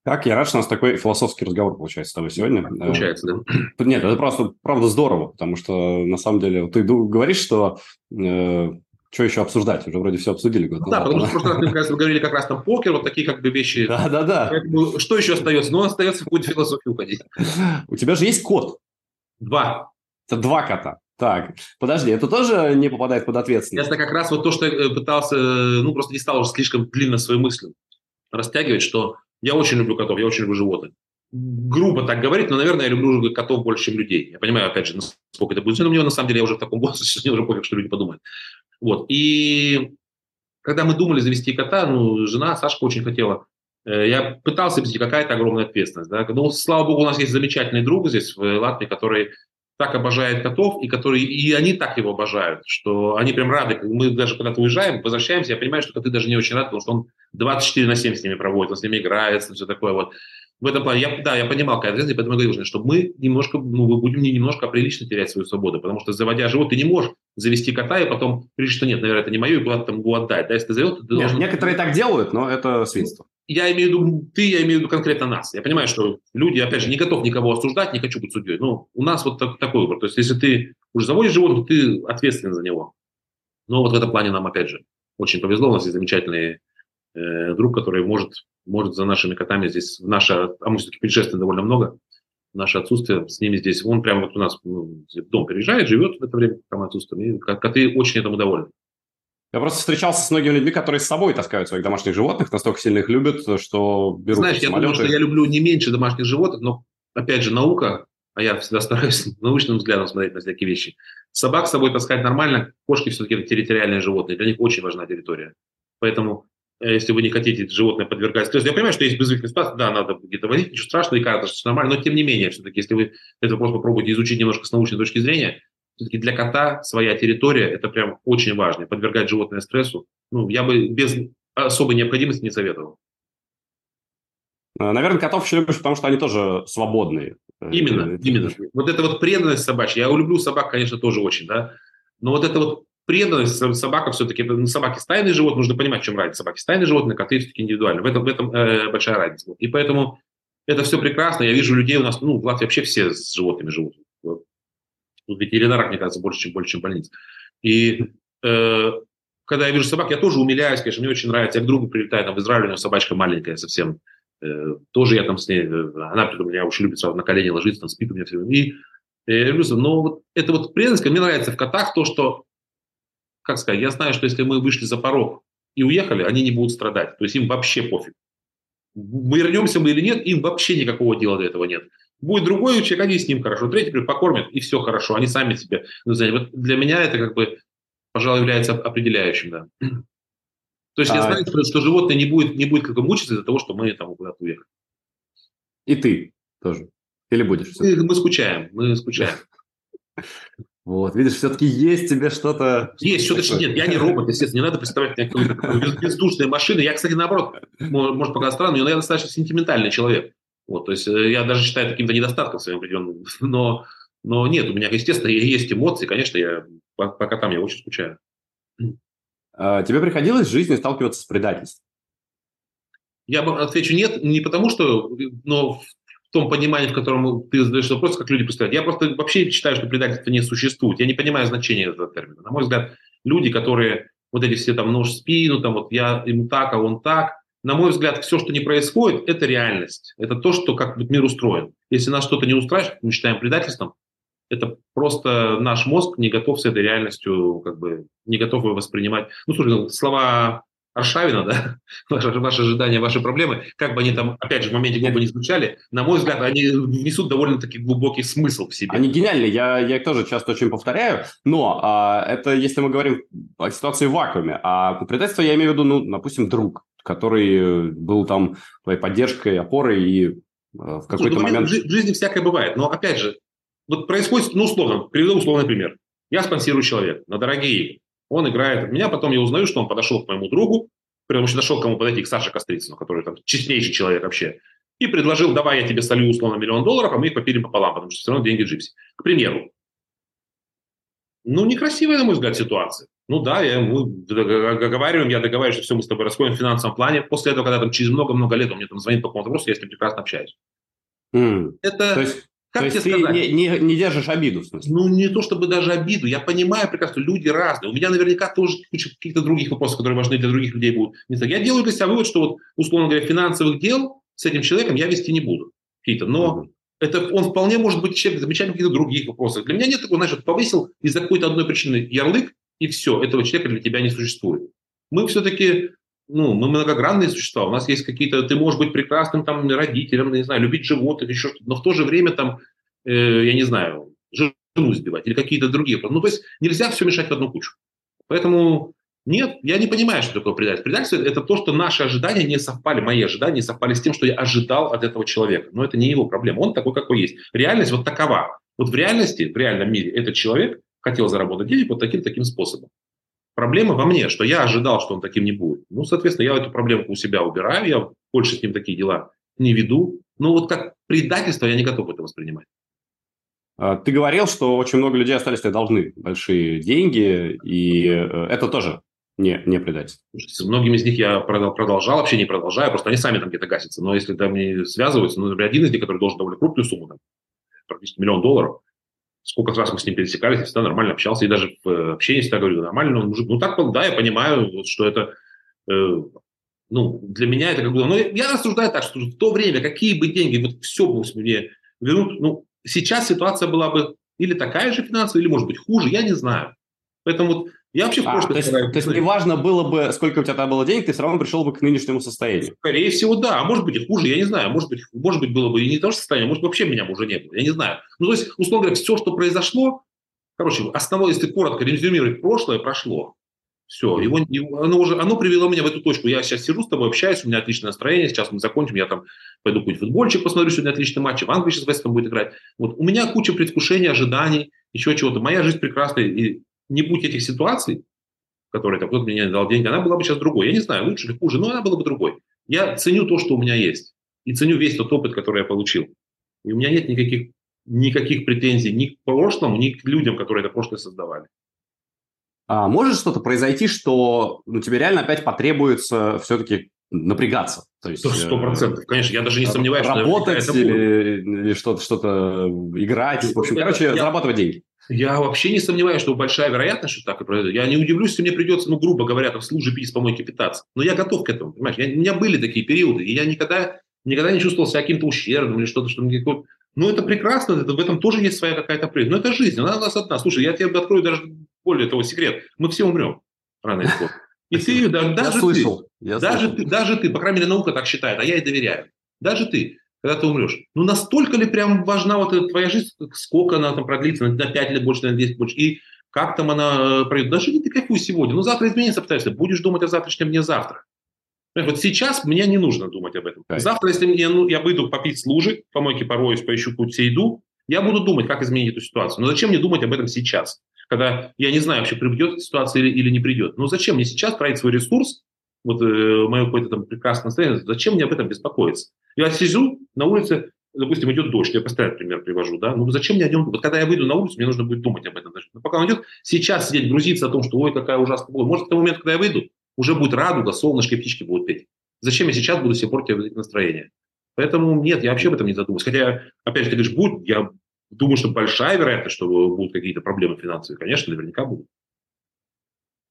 B: Так, я рад, что у нас такой философский разговор получается с тобой сегодня.
C: Э, получается,
B: да. Нет, это просто, правда, здорово, потому что, на самом деле, ты говоришь, что э, что еще обсуждать? Уже вроде все обсудили.
C: Год ну, да, потому что в прошлый раз мы как раз говорили как раз там покер, вот такие как бы вещи.
B: Да, да, да.
C: Поэтому, что еще остается? Ну, остается в какую-то философию уходить.
B: У тебя же есть кот.
C: Два.
B: Это два кота. Так, подожди, это тоже не попадает под ответственность?
C: Это как раз вот то, что я пытался, ну, просто не стал уже слишком длинно свою мысль растягивать, что я очень люблю котов, я очень люблю животных. Грубо так говорить, но, наверное, я люблю котов больше, чем людей. Я понимаю, опять же, насколько это будет. Но мне на самом деле я уже в таком возрасте, мне уже пофиг, что люди подумают. Вот. И когда мы думали завести кота, ну, жена Сашка очень хотела. Э, я пытался объяснить, какая-то огромная ответственность. Да? Ну, слава богу, у нас есть замечательный друг здесь, в Латвии, который так обожает котов, и которые и они так его обожают, что они прям рады. Мы даже когда-то уезжаем, возвращаемся, я понимаю, что коты даже не очень рады, потому что он 24 на 7 с ними проводит, он с ними играется, все такое вот. В этом плане, я, да, я понимал, какая ответственность, поэтому я говорю, что мы немножко, ну, мы будем не немножко прилично терять свою свободу, потому что заводя живот, ты не можешь завести кота и потом решить, что нет, наверное, это не мое, и куда-то там его отдать. Да, если ты завел, ты
B: должен... Некоторые так делают, но это свинство.
C: Я имею в виду ты, я имею в виду конкретно нас. Я понимаю, что люди, опять же, не готов никого осуждать, не хочу быть судьей. Но у нас вот так, такой выбор. То есть, если ты уже заводишь животное, ты ответственен за него. Но вот в этом плане нам, опять же, очень повезло. У нас есть замечательный э, друг, который может, может за нашими котами здесь, в наше, а мы все-таки путешествуем довольно много, наше отсутствие с ними здесь. Он прямо вот у нас ну, в дом приезжает, живет в это время, пока мы отсутствуем. И коты очень этому довольны.
B: Я просто встречался с многими людьми, которые с собой таскают своих домашних животных, настолько сильно их любят, что берут
C: Знаешь, я думаю, что я люблю не меньше домашних животных, но, опять же, наука, а я всегда стараюсь научным взглядом смотреть на всякие вещи. Собак с собой таскать нормально, кошки все-таки территориальные животные, для них очень важна территория. Поэтому э, если вы не хотите животное подвергать стрессу, я понимаю, что есть безвыходные ситуации, да, надо где-то водить, ничего страшного, и кажется, что нормально, но тем не менее, все-таки, если вы этот вопрос попробуете изучить немножко с научной точки зрения, все-таки для кота своя территория – это прям очень важно. Подвергать животное стрессу, ну, я бы без особой необходимости не советовал.
B: Э, наверное, котов еще любишь, потому что они тоже свободные.
C: Э, именно, именно. Вот эта вот преданность собачья. Я люблю собак, конечно, тоже очень, да. Но вот эта вот преданность собака все-таки, ну, собаки стайные животные, нужно понимать, в чем разница. Собаки стайные животные, коты все-таки индивидуальные. В этом, в этом э, большая разница. И поэтому это все прекрасно. Я вижу людей у нас, ну, в Латвии вообще все с животными живут. В ветеринарах, мне кажется, больше, чем больше, чем больниц. И э, когда я вижу собак, я тоже умиляюсь, конечно, мне очень нравится. Я к другу прилетаю, там в Израиле у него собачка маленькая совсем. Э, тоже я там с ней, э, она при меня очень любит сразу на колени ложиться, там спит у меня все время. И э, я люблю, но вот это вот преданность, мне нравится в котах то, что, как сказать, я знаю, что если мы вышли за порог и уехали, они не будут страдать. То есть им вообще пофиг. Мы вернемся мы или нет, им вообще никакого дела до этого нет. Будет другой человек, они с ним хорошо. Третий например, покормят, и все хорошо. Они сами себе. Вот для меня это как бы, пожалуй, является определяющим. Да. То есть а... я знаю, что, что животное не будет, не будет как бы мучиться из-за того, что мы там куда-то уехали.
B: И ты тоже. Или будешь?
C: Мы, мы скучаем, мы скучаем.
B: Вот, видишь, все-таки есть тебе что-то...
C: Есть, что-то нет. Я не робот, естественно, не надо представлять меня как бездушные машины. Я, кстати, наоборот, может показаться странно, но я достаточно сентиментальный человек. Вот, то есть э, я даже считаю каким-то недостатком своим определенным. Но, но нет, у меня, естественно, есть эмоции. Конечно, я по, по котам я очень скучаю.
B: А, тебе приходилось в жизни сталкиваться с предательством?
C: Я отвечу нет, не потому что, но в том понимании, в котором ты задаешь вопрос, как люди представляют. Я просто вообще считаю, что предательство не существует. Я не понимаю значения этого термина. На мой взгляд, люди, которые вот эти все там нож в спину, там вот я ему так, а он так, на мой взгляд, все, что не происходит, это реальность. Это то, что как мир устроен. Если нас что-то не устраивает, мы считаем предательством, это просто наш мозг не готов с этой реальностью, как бы не готов ее воспринимать. Ну, слушай, ну, слова Аршавина, да, ваши, ваши ожидания, ваши проблемы, как бы они там, опять же, в моменте бы не звучали, на мой взгляд, они несут довольно-таки глубокий смысл в себе.
B: Они гениальны, я, я их тоже часто очень повторяю, но а, это если мы говорим о ситуации в вакууме, а предательство я имею в виду, ну, допустим, друг который был там твоей поддержкой, опорой и э, в какой-то момент...
C: В жизни всякое бывает, но опять же, вот происходит, ну, условно, приведу условный пример. Я спонсирую человека на дорогие игры. Он играет от меня, потом я узнаю, что он подошел к моему другу, потому что нашел кому подойти, к Саше Кострицыну, который там честнейший человек вообще, и предложил, давай я тебе солю условно миллион долларов, а мы их попилим пополам, потому что все равно деньги джипси. К примеру. Ну, некрасивая, на мой взгляд, ситуация. Ну да, я, мы договариваем, я договариваюсь, что все, мы с тобой расходим в финансовом плане. После этого, когда там через много-много лет он мне там звонит по какому-то вопросу, я с ним прекрасно общаюсь.
B: Mm. Это, то есть, как то тебе есть сказать? Ты не, не, не держишь обиду, в
C: смысле? Ну, не то чтобы даже обиду. Я понимаю прекрасно, люди разные. У меня наверняка тоже куча каких-то других вопросов, которые важны для других людей будут. Не так. Я делаю для себя вывод, что вот, условно говоря, финансовых дел с этим человеком я вести не буду. Какие-то. Но mm-hmm. это он вполне может быть человек замечательный в каких-то других вопросах. Для меня нет такого, знаешь, повысил из-за какой-то одной причины ярлык, и все, этого человека для тебя не существует. Мы все-таки, ну, мы многогранные существа, у нас есть какие-то, ты можешь быть прекрасным там родителем, не знаю, любить животных, еще что-то, но в то же время там, э, я не знаю, жену сбивать или какие-то другие. Ну, то есть нельзя все мешать в одну кучу. Поэтому нет, я не понимаю, что такое предательство. Предательство – это то, что наши ожидания не совпали, мои ожидания не совпали с тем, что я ожидал от этого человека. Но это не его проблема, он такой, какой есть. Реальность вот такова. Вот в реальности, в реальном мире этот человек хотел заработать денег вот таким-таким способом. Проблема во мне, что я ожидал, что он таким не будет. Ну, соответственно, я эту проблему у себя убираю, я больше с ним такие дела не веду. Но вот как предательство я не готов это воспринимать.
B: А, ты говорил, что очень много людей остались тебе должны большие деньги, и э, это тоже Не, не предательство.
C: С многими из них я продолжал, вообще не продолжаю, просто они сами там где-то гасятся. Но если там не связываются, ну, например, один из них, который должен довольно крупную сумму, там, практически миллион долларов, сколько раз мы с ним пересекались, всегда нормально общался, и даже в э, общении всегда говорю, нормально, он мужик. Ну, так, да, я понимаю, что это, э, ну, для меня это как бы, ну, я рассуждаю так, что в то время, какие бы деньги, вот все бы мне вернут, ну, сейчас ситуация была бы или такая же финансовая, или, может быть, хуже, я не знаю. Поэтому вот я вообще в
B: а, то есть, то есть неважно было бы, сколько у тебя там было денег, ты все равно пришел бы к нынешнему состоянию.
C: Скорее всего, да. А может быть и хуже, я не знаю. Может быть, может быть было бы и не то же состояние, может вообще меня бы уже не было, я не знаю. Ну, то есть, условно говоря, все, что произошло, короче, основное, если коротко резюмировать, прошлое прошло. Все, его, его, оно уже, оно привело меня в эту точку. Я сейчас сижу с тобой, общаюсь, у меня отличное настроение, сейчас мы закончим, я там пойду какой-нибудь футбольчик посмотрю, сегодня отличный матч, в Англии сейчас Вестом будет играть. Вот у меня куча предвкушений, ожиданий, еще чего-то. Моя жизнь прекрасная, и не будь этих ситуаций, которые там кто-то мне не дал деньги, она была бы сейчас другой. Я не знаю, лучше или хуже, но она была бы другой. Я ценю то, что у меня есть. И ценю весь тот опыт, который я получил. И у меня нет никаких, никаких претензий ни к прошлому, ни к людям, которые это прошлое создавали.
B: А может что-то произойти, что ну, тебе реально опять потребуется все-таки напрягаться?
C: То есть, Сто процентов, конечно, я даже не сомневаюсь,
B: работать что или, или что-то, что-то играть, в общем, короче, я, зарабатывать деньги.
C: Я вообще не сомневаюсь, что большая вероятность, что так и произойдет. Я не удивлюсь, если мне придется, ну, грубо говоря, там, служить пить с помойки питаться. Но я готов к этому, понимаешь? Я, у меня были такие периоды, и я никогда, никогда не чувствовал себя каким-то ущербным или что-то, что мне ну, это прекрасно, это, в этом тоже есть своя какая-то прелесть. Но это жизнь, она у нас одна. Слушай, я тебе открою даже более того секрет. Мы все умрем рано или поздно. И ты, даже, даже ты, даже ты, даже ты, по крайней мере, наука так считает, а я и доверяю. Даже ты, когда ты умрешь. Ну, настолько ли прям важна вот эта твоя жизнь, сколько она там продлится, на 5 лет больше, на 10 больше, и как там она э, пройдет. Даже не ты какую сегодня. Ну, завтра изменится обстоятельства. Будешь думать о завтрашнем дне завтра. Вот сейчас мне не нужно думать об этом. Завтра, если я, ну, я выйду попить с лужи, помойки пороюсь, поищу путь еду, я буду думать, как изменить эту ситуацию. Но зачем мне думать об этом сейчас? Когда я не знаю, вообще придет ситуация или, или не придет. Ну зачем мне сейчас тратить свой ресурс, вот э, мое какое-то там прекрасное настроение, зачем мне об этом беспокоиться? Я сижу на улице, допустим, идет дождь, я постоянно пример привожу, да, ну зачем мне о нем, вот когда я выйду на улицу, мне нужно будет думать об этом. Но пока он идет, сейчас сидеть, грузиться о том, что ой, какая ужасная погода, может, в тот момент, когда я выйду, уже будет радуга, солнышко, птички будут петь. Зачем я сейчас буду себе портить настроение? Поэтому нет, я вообще об этом не задумываюсь. Хотя, опять же, ты говоришь, будет, я думаю, что большая вероятность, что будут какие-то проблемы финансовые. Конечно, наверняка будут.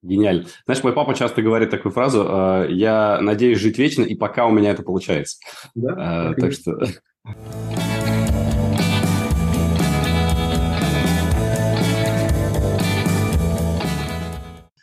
B: Гениально. Знаешь, мой папа часто говорит такую фразу, «А, я надеюсь жить вечно, и пока у меня это получается. Да? А, так что...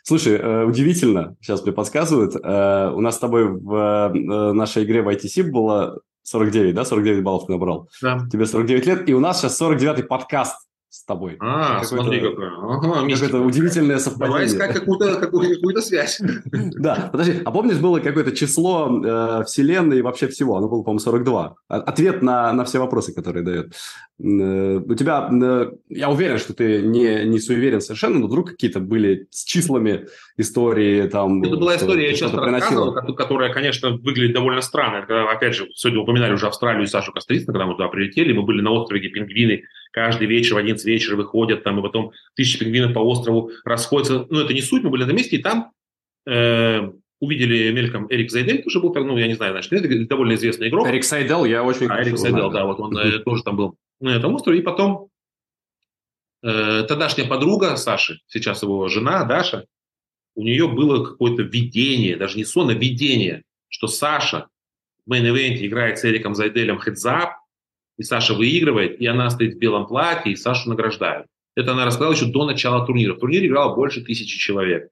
B: Слушай, э, удивительно, сейчас мне подсказывают, э, у нас с тобой в э, нашей игре в ITC было 49, да, 49 баллов ты набрал? Да. Тебе 49 лет, и у нас сейчас 49-й подкаст с тобой.
C: А, какое смотри какое. Ага,
B: какое-то удивительное совпадение.
C: Давай искать какую-то какую, какую связь.
B: Да, подожди, а помнишь, было какое-то число э, Вселенной и вообще всего? Оно было, по-моему, 42. А, ответ на, на все вопросы, которые дает. Э, у тебя, э, я уверен, что ты не, не суеверен совершенно, но вдруг какие-то были с числами истории там...
C: Это была история, я часто рассказывал, которая, конечно, выглядит довольно странно. Когда, опять же, сегодня упоминали уже Австралию и Сашу Кострицына, когда мы туда прилетели, мы были на острове, где пингвины каждый вечер в 11 вечера выходят, там, и потом тысячи пингвинов по острову расходятся. Ну, это не суть, мы были на месте, и там э, увидели мельком Эрик Зайдель, тоже был, ну, я не знаю, значит, это довольно известный игрок.
B: Эрик Сайдел, я очень
C: а, Эрик Сайдел, да, вот он э, тоже там был на этом острове, и потом э, тогдашняя подруга Саши, сейчас его жена Даша, у нее было какое-то видение, даже не сон, а видение, что Саша в main event е играет с Эриком Зайделем heads-up, и Саша выигрывает, и она стоит в белом платье, и Сашу награждают. Это она рассказала еще до начала турнира. В турнире играло больше тысячи человек.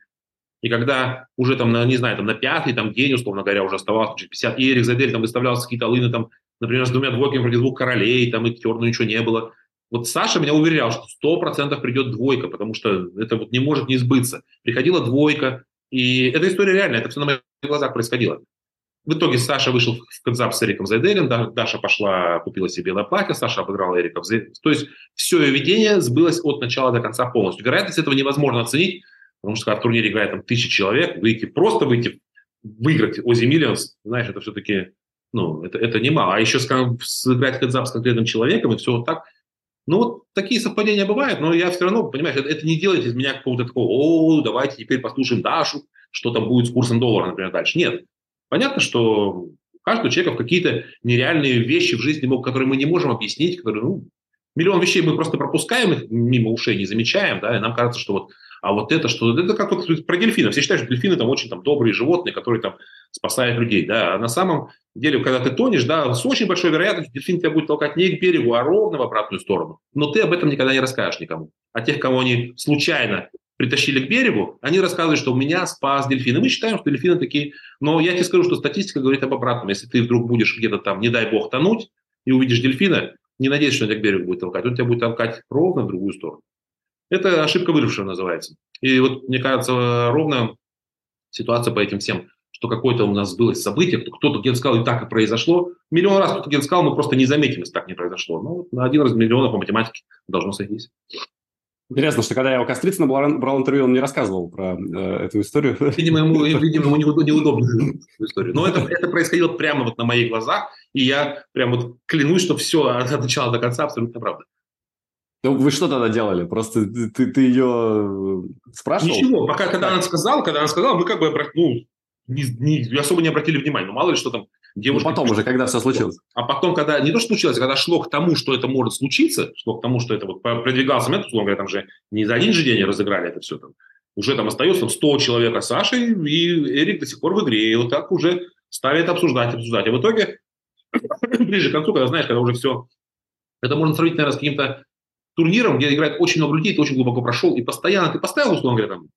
C: И когда уже там, на, не знаю, там на пятый там, день, условно говоря, уже оставалось 50, и Эрик Зайдель там выставлялся какие-то all-in ы, там, например, с двумя двойками против двух королей, там и терну ничего не было. Вот Саша меня уверял, что сто процентов придет двойка, потому что это вот не может не сбыться. Приходила двойка, и эта история реальная, это все на моих глазах происходило. В итоге Саша вышел в концап с Эриком Зайделем, Даша пошла, купила себе белое платье, Саша обыграла Эрика. То есть все ее видение сбылось от начала до конца полностью. Вероятность этого невозможно оценить, потому что когда в турнире играет там тысяча человек, выйти, просто выйти, выиграть Ози Миллионс, знаешь, это все-таки, ну, это, это немало. А еще сыграть хедзап с конкретным человеком, и все вот так. Ну вот такие совпадения бывают, но я все равно, понимаешь, это, это не делает из меня какого-то такого, о, давайте теперь послушаем Дашу, что там будет с курсом доллара, например, дальше. Нет. Понятно, что у каждого человека какие-то нереальные вещи в жизни, которые мы не можем объяснить, которые, ну, миллион вещей мы просто пропускаем их мимо ушей, не замечаем, да, и нам кажется, что вот а вот это что? Это как вот про дельфинов. Все считают, что дельфины там очень там, добрые животные, которые там спасают людей. Да? А на самом деле, когда ты тонешь, да, с очень большой вероятностью дельфин тебя будет толкать не к берегу, а ровно в обратную сторону. Но ты об этом никогда не расскажешь никому. А тех, кого они случайно притащили к берегу, они рассказывают, что у меня спас дельфин. И мы считаем, что дельфины такие... Но я тебе скажу, что статистика говорит об обратном. Если ты вдруг будешь где-то там, не дай бог, тонуть, и увидишь дельфина, не надейся, что он тебя к берегу будет толкать. Он тебя будет толкать ровно в другую сторону. Это ошибка выжившего называется. И вот, мне кажется, ровно ситуация по этим всем, что какое-то у нас было событие, кто-то где-то сказал, и так и произошло. Миллион раз кто-то где-то сказал, мы просто не заметим, если так не произошло. Ну, на один раз миллиона по математике должно сойтись.
B: Интересно, что когда я у Кострицына брал, брал интервью, он не рассказывал про э, эту историю.
C: Видимо, ему, видимо, ему неудобно эту историю. Но это, это происходило прямо вот на моих глазах, и я прям вот клянусь, что все от начала до конца абсолютно правда.
B: Ну, вы что тогда делали? Просто ты, ты, ты ее э, спрашивал?
C: Ничего, пока когда она сказала, когда она сказала, мы как бы ну, не, не, особо не обратили внимания. Ну, мало ли, что там
B: девушка... Ну, потом уже, когда все случилось.
C: А потом, когда не то, что случилось, а когда шло к тому, что это может случиться, шло к тому, что это вот продвигался момент, условно говоря, там же не за один же день разыграли это все там. Уже там остается там 100 человек а Сашей, и Эрик до сих пор в игре. И вот так уже ставит обсуждать, обсуждать. А в итоге, ближе к концу, когда знаешь, когда уже все... Это можно сравнить, наверное, с каким-то турниром, где играет очень много людей, ты очень глубоко прошел, и постоянно ты поставил, условно говоря, там,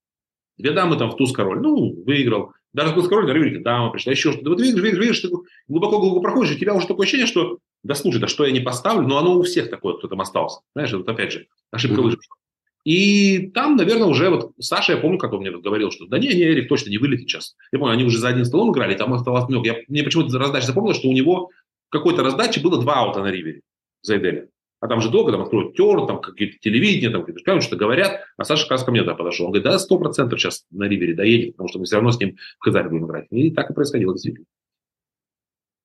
C: две дамы там в туз король, ну, выиграл. Даже туз король, на рынке дама пришла, еще что-то. Вот видишь, видишь, видишь, ты глубоко-глубоко проходишь, и у тебя уже такое ощущение, что, да слушай, да что я не поставлю, но оно у всех такое, кто там остался. Знаешь, вот опять же, ошибка mm-hmm. выжившего. И там, наверное, уже вот Саша, я помню, как он мне говорил, что да не, не, Эрик точно не вылетит сейчас. Я помню, они уже за один столом играли, там оставалось много. Я, мне почему-то раздача запомнилось, что у него в какой-то раздаче было два аута на ривере за Эделя а там же долго, там откроют тер, там какие-то телевидения, там какие-то что-то говорят, а Саша ко мне да, подошел. Он говорит, да, сто процентов сейчас на Ривере доедет, потому что мы все равно с ним в Казани будем играть. И так и происходило, действительно.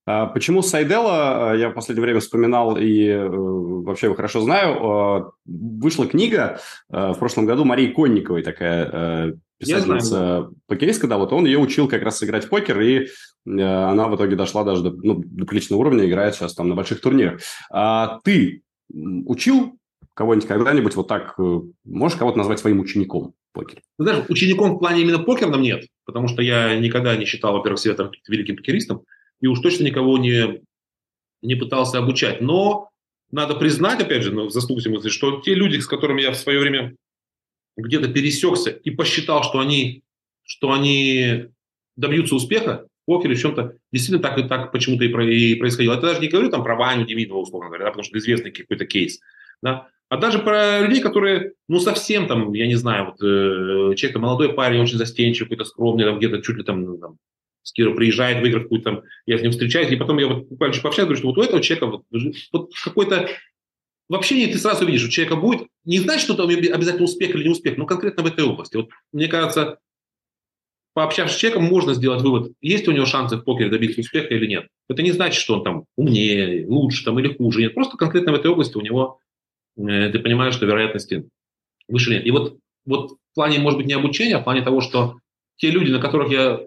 B: А почему Сайдела, я в последнее время вспоминал и э, вообще его хорошо знаю, э, вышла книга э, в прошлом году Марии Конниковой, такая писательница покеристка, да, вот он ее учил как раз играть в покер, и она в итоге дошла даже до, ну, до приличного уровня, играет сейчас там на больших турнирах. А ты учил кого-нибудь когда-нибудь вот так, э, можешь кого-то назвать своим учеником в покере?
C: Ну, знаешь, учеником в плане именно покерном нет, потому что я никогда не считал, во-первых, себя там великим покеристом, и уж точно никого не, не пытался обучать. Но надо признать, опять же, ну, заслугу мысли, что те люди, с которыми я в свое время где-то пересекся и посчитал, что они, что они добьются успеха, покере, в чем-то действительно так и так почему-то и, происходило. Это даже не говорю там про Ваню Демидова, условно говоря, да, потому что известный какой-то кейс. Да? А даже про людей, которые, ну, совсем там, я не знаю, вот э, человек, молодой парень, очень застенчивый, какой-то скромный, там где-то чуть ли там, ну, там с Кира приезжает, выиграв какую-то там, я с ним встречаюсь, и потом я вот буквально пообщаюсь, говорю, что вот у этого человека вот, вот какой-то в общении ты сразу видишь, у человека будет, не знать, что там обязательно успех или не успех, но конкретно в этой области. Вот, мне кажется, пообщавшись с человеком, можно сделать вывод, есть у него шансы в покере добиться успеха или нет. Это не значит, что он там умнее, лучше там, или хуже. Нет, просто конкретно в этой области у него, э, ты понимаешь, что вероятности выше нет. И вот, вот в плане, может быть, не обучения, а в плане того, что те люди, на которых я,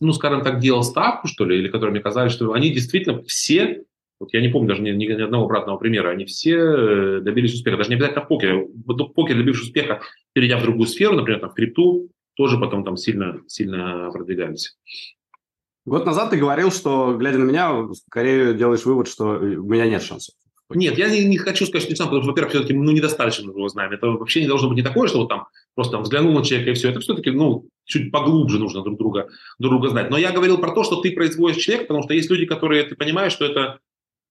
C: ну, скажем так, делал ставку, что ли, или которые мне казались, что они действительно все, вот я не помню даже ни, ни одного обратного примера, они все э, добились успеха. Даже не обязательно в покере. В покере добившись успеха, перейдя в другую сферу, например, там, в крипту, тоже потом там сильно, сильно продвигались.
B: Год назад ты говорил, что, глядя на меня, скорее делаешь вывод, что у меня нет шансов.
C: Нет, я не, не хочу сказать, что не сам, потому что, во-первых, все-таки ну, недостаточно его знаем. Это вообще не должно быть не такое, что вот там просто там, взглянул на человека и все. Это все-таки ну, чуть поглубже нужно друг друга, друг друга знать. Но я говорил про то, что ты производишь человека, потому что есть люди, которые, ты понимаешь, что это,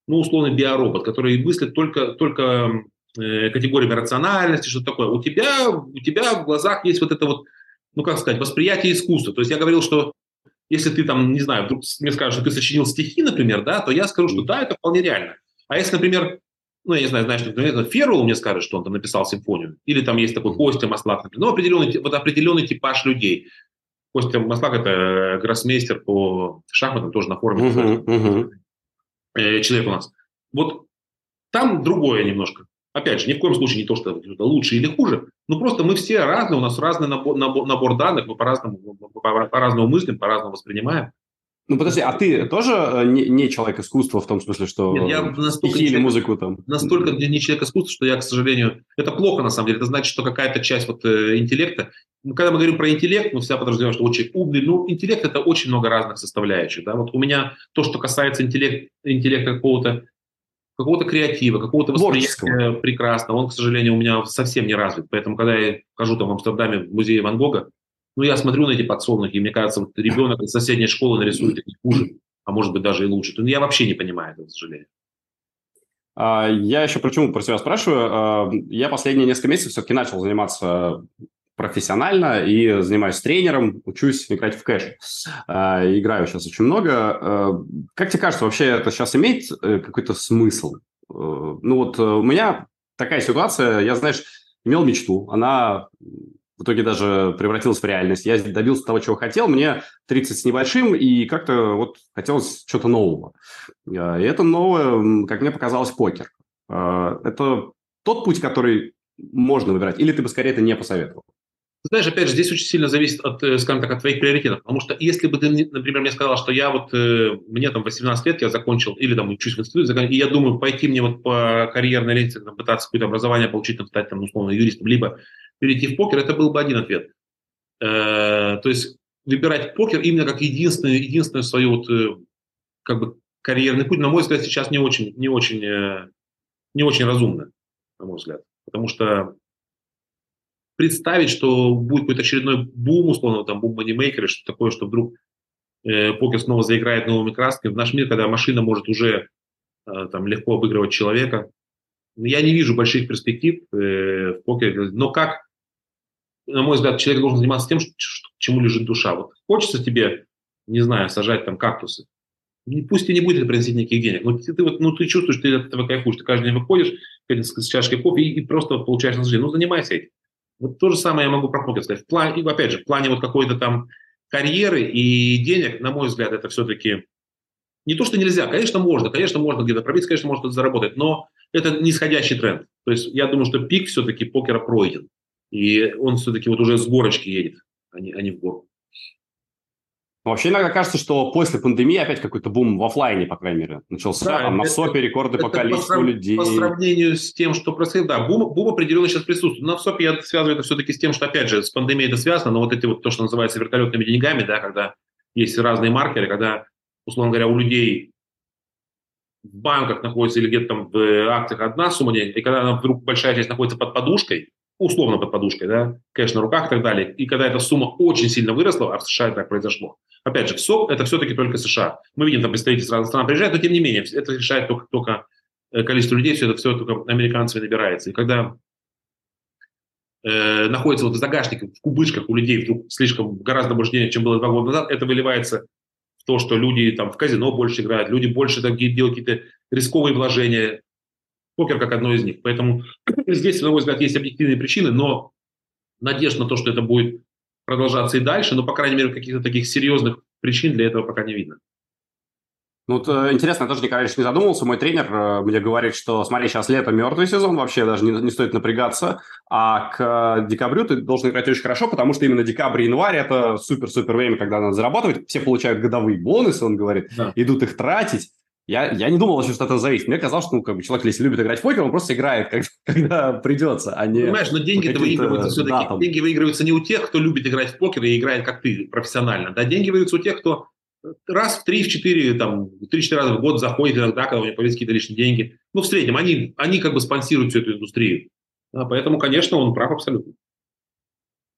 C: ну, условный биоробот, который мыслит только, только э, категориями рациональности, что такое. У тебя, у тебя в глазах есть вот это вот ну, как сказать, восприятие искусства. То есть я говорил, что если ты там, не знаю, вдруг мне скажут, что ты сочинил стихи, например, да, то я скажу, что да, это вполне реально. А если, например, ну, я не знаю, знаешь, например, Феррул мне скажет, что он там написал симфонию, или там есть такой Костя Маслак, например, ну, определенный, вот определенный типаж людей. Костя Маслак – это гроссмейстер по шахматам, тоже на форуме. Uh-huh, uh-huh. Человек у нас. Вот там другое немножко. Опять же, ни в коем случае не то, что это лучше или хуже, но просто мы все разные, у нас разный набор, набор, набор данных, мы по-разному, по-разному мыслим, по-разному воспринимаем.
B: Ну, подожди, а ты тоже э, не, не человек искусства в том смысле, что
C: Нет, я настолько
B: или музыку там?
C: Настолько не человек искусства, что я, к сожалению... Это плохо, на самом деле. Это значит, что какая-то часть вот э, интеллекта... Ну, когда мы говорим про интеллект, мы всегда подразумеваем, что очень умный. Ну, интеллект – это очень много разных составляющих. Да? Вот у меня то, что касается интеллект, интеллекта какого-то какого-то креатива, какого-то восприятия прекрасного, он, к сожалению, у меня совсем не развит. Поэтому, когда я хожу там в Амстердаме в музее Ван Гога, ну, я смотрю на эти подсолнухи, и мне кажется, вот ребенок из соседней школы нарисует их хуже, а может быть даже и лучше. Ну, я вообще не понимаю этого, к сожалению.
B: А, я еще почему про себя спрашиваю. А, я последние несколько месяцев все-таки начал заниматься профессионально и занимаюсь тренером, учусь играть в кэш. А, играю сейчас очень много. Как тебе кажется, вообще это сейчас имеет э, какой-то смысл? Э, ну вот э, у меня такая ситуация, я, знаешь, имел мечту, она в итоге даже превратилась в реальность. Я добился того, чего хотел. Мне 30 с небольшим, и как-то вот хотелось что-то нового. А, и это новое, как мне показалось, покер. А, это тот путь, который можно выбирать, или ты бы скорее это не посоветовал?
C: Знаешь, опять же, здесь очень сильно зависит от, э, скажем так, от твоих приоритетов. Потому что если бы ты, например, мне сказал, что я вот, э, мне там 18 лет, я закончил, или там учусь в институте, и я думаю, пойти мне вот по карьерной лестнице, там, пытаться какое-то образование получить, там, стать, там, условно, юристом, либо перейти в покер, это был бы один ответ. Э, то есть выбирать покер именно как единственный, единственный свой вот, как бы карьерный путь, на мой взгляд, сейчас не очень, не очень, не очень разумно, на мой взгляд. Потому что представить, что будет какой-то очередной бум, условно, там, бум манимейкера, что такое, что вдруг э, покер снова заиграет новыми красками. В наш мир, когда машина может уже э, там легко обыгрывать человека, я не вижу больших перспектив э, в покере. Но как на мой взгляд, человек должен заниматься тем, что, чему лежит душа. Вот хочется тебе, не знаю, сажать там кактусы. Пусть тебе не будет это приносить никаких денег, но ты, ты, вот, ну, ты чувствуешь, что ты от этого кайфуешь. Ты каждый день выходишь с чашкой кофе и, и просто получаешь наслаждение. Ну, занимайся этим. Вот то же самое я могу про покер сказать. В плане, и опять же, в плане вот какой-то там карьеры и денег, на мой взгляд, это все-таки не то, что нельзя. Конечно, можно. Конечно, можно где-то пробиться, конечно, можно заработать. Но это нисходящий тренд. То есть я думаю, что пик все-таки покера пройден. И он все-таки вот уже с горочки едет, а не, а не в гору.
B: Вообще иногда кажется, что после пандемии опять какой-то бум в офлайне, по крайней мере, начался. Да, там это, на СОПе рекорды по количеству по людей.
C: По сравнению с тем, что происходит, да, бум, бум определенно сейчас присутствует. Но в СОПе я связываю это все-таки с тем, что, опять же, с пандемией это связано, но вот эти вот то, что называется вертолетными деньгами, да, когда есть разные маркеры, когда, условно говоря, у людей в банках находится или где-то там в акциях одна сумма денег, и когда она вдруг большая часть находится под подушкой, условно под подушкой, да, кэш на руках и так далее. И когда эта сумма очень сильно выросла, а в США так произошло, опять же, СОП – это все-таки только США. Мы видим, там представители разных стран приезжают, но тем не менее, это решает только, только э, количество людей, все это все только американцами набирается. И когда э, находится вот в загашниках, в кубышках у людей вдруг слишком гораздо больше денег, чем было два года назад, это выливается в то, что люди там в казино больше играют, люди больше там, делают какие-то рисковые вложения, покер как одно из них. Поэтому здесь, на мой взгляд, есть объективные причины, но надежда на то, что это будет продолжаться и дальше, но, по крайней мере, каких-то таких серьезных причин для этого пока не видно.
B: Ну, вот, э, интересно, я тоже никогда раньше не задумывался. Мой тренер э, мне говорит, что, смотри, сейчас лето, мертвый сезон, вообще даже не, не стоит напрягаться, а к декабрю ты должен играть очень хорошо, потому что именно декабрь и январь – это супер-супер время, когда надо зарабатывать. Все получают годовые бонусы, он говорит, да. идут их тратить. Я, я не думал вообще, что это зависит. Мне казалось, что ну, как бы человек, если любит играть в покер, он просто играет, когда, когда придется, а не...
C: Понимаешь, но деньги-то выигрываются все-таки. Датам. Деньги выигрываются не у тех, кто любит играть в покер и играет, как ты, профессионально. Да, деньги выигрываются у тех, кто раз в три, в четыре, там, три-четыре раза в год заходит иногда, когда у него появились какие-то лишние деньги. Ну, в среднем, они, они как бы спонсируют всю эту индустрию. Да, поэтому, конечно, он прав абсолютно.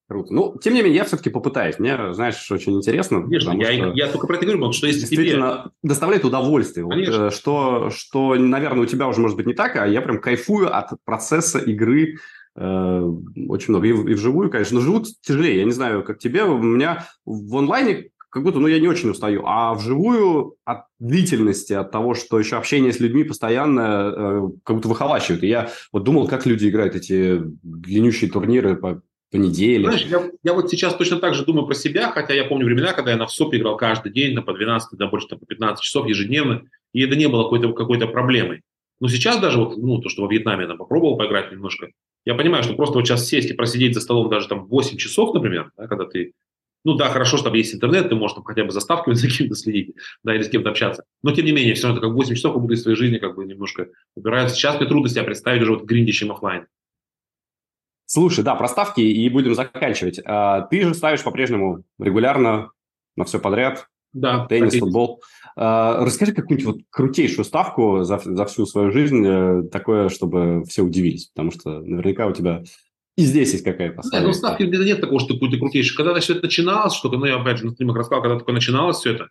B: Круто. Ну, тем не менее, я все-таки попытаюсь. Мне, знаешь, очень интересно.
C: Конечно, я, что я только про это говорю, что если
B: действительно тебе... доставляет удовольствие. Вот, э, что, что, наверное, у тебя уже может быть не так, а я прям кайфую от процесса игры э, очень много. И, и вживую, конечно, но живут тяжелее. Я не знаю, как тебе. У меня в онлайне как будто, ну, я не очень устаю. А вживую от длительности, от того, что еще общение с людьми постоянно э, как будто выхолачивают. И я вот думал, как люди играют эти длиннющие турниры по по.
C: Знаешь, я, я вот сейчас точно так же думаю про себя, хотя я помню времена, когда я на ВСОП играл каждый день, на по 12, да больше там, по 15 часов ежедневно, и это не было какой-то какой проблемой. Но сейчас даже вот, ну, то, что во Вьетнаме я там попробовал поиграть немножко, я понимаю, что просто вот сейчас сесть и просидеть за столом даже там 8 часов, например, да, когда ты ну да, хорошо, что там есть интернет, ты можешь там хотя бы заставками за кем-то следить, да, или с кем-то общаться. Но тем не менее, все равно это как 8 часов как будто из своей жизни как бы немножко убираются. Сейчас мне трудно себя представить уже вот гриндящим офлайн.
B: Слушай, да, проставки и будем заканчивать. А, ты же ставишь по-прежнему регулярно на все подряд.
C: Да.
B: Теннис, футбол. А, расскажи какую-нибудь вот крутейшую ставку за, за всю свою жизнь, э, такое, чтобы все удивились, потому что наверняка у тебя и здесь есть какая-то
C: Нет, ну, ставки где-то нет такого, что какой-то крутейший. Когда все это начиналось, что ну, я опять же на стримах рассказал, когда только начиналось все это,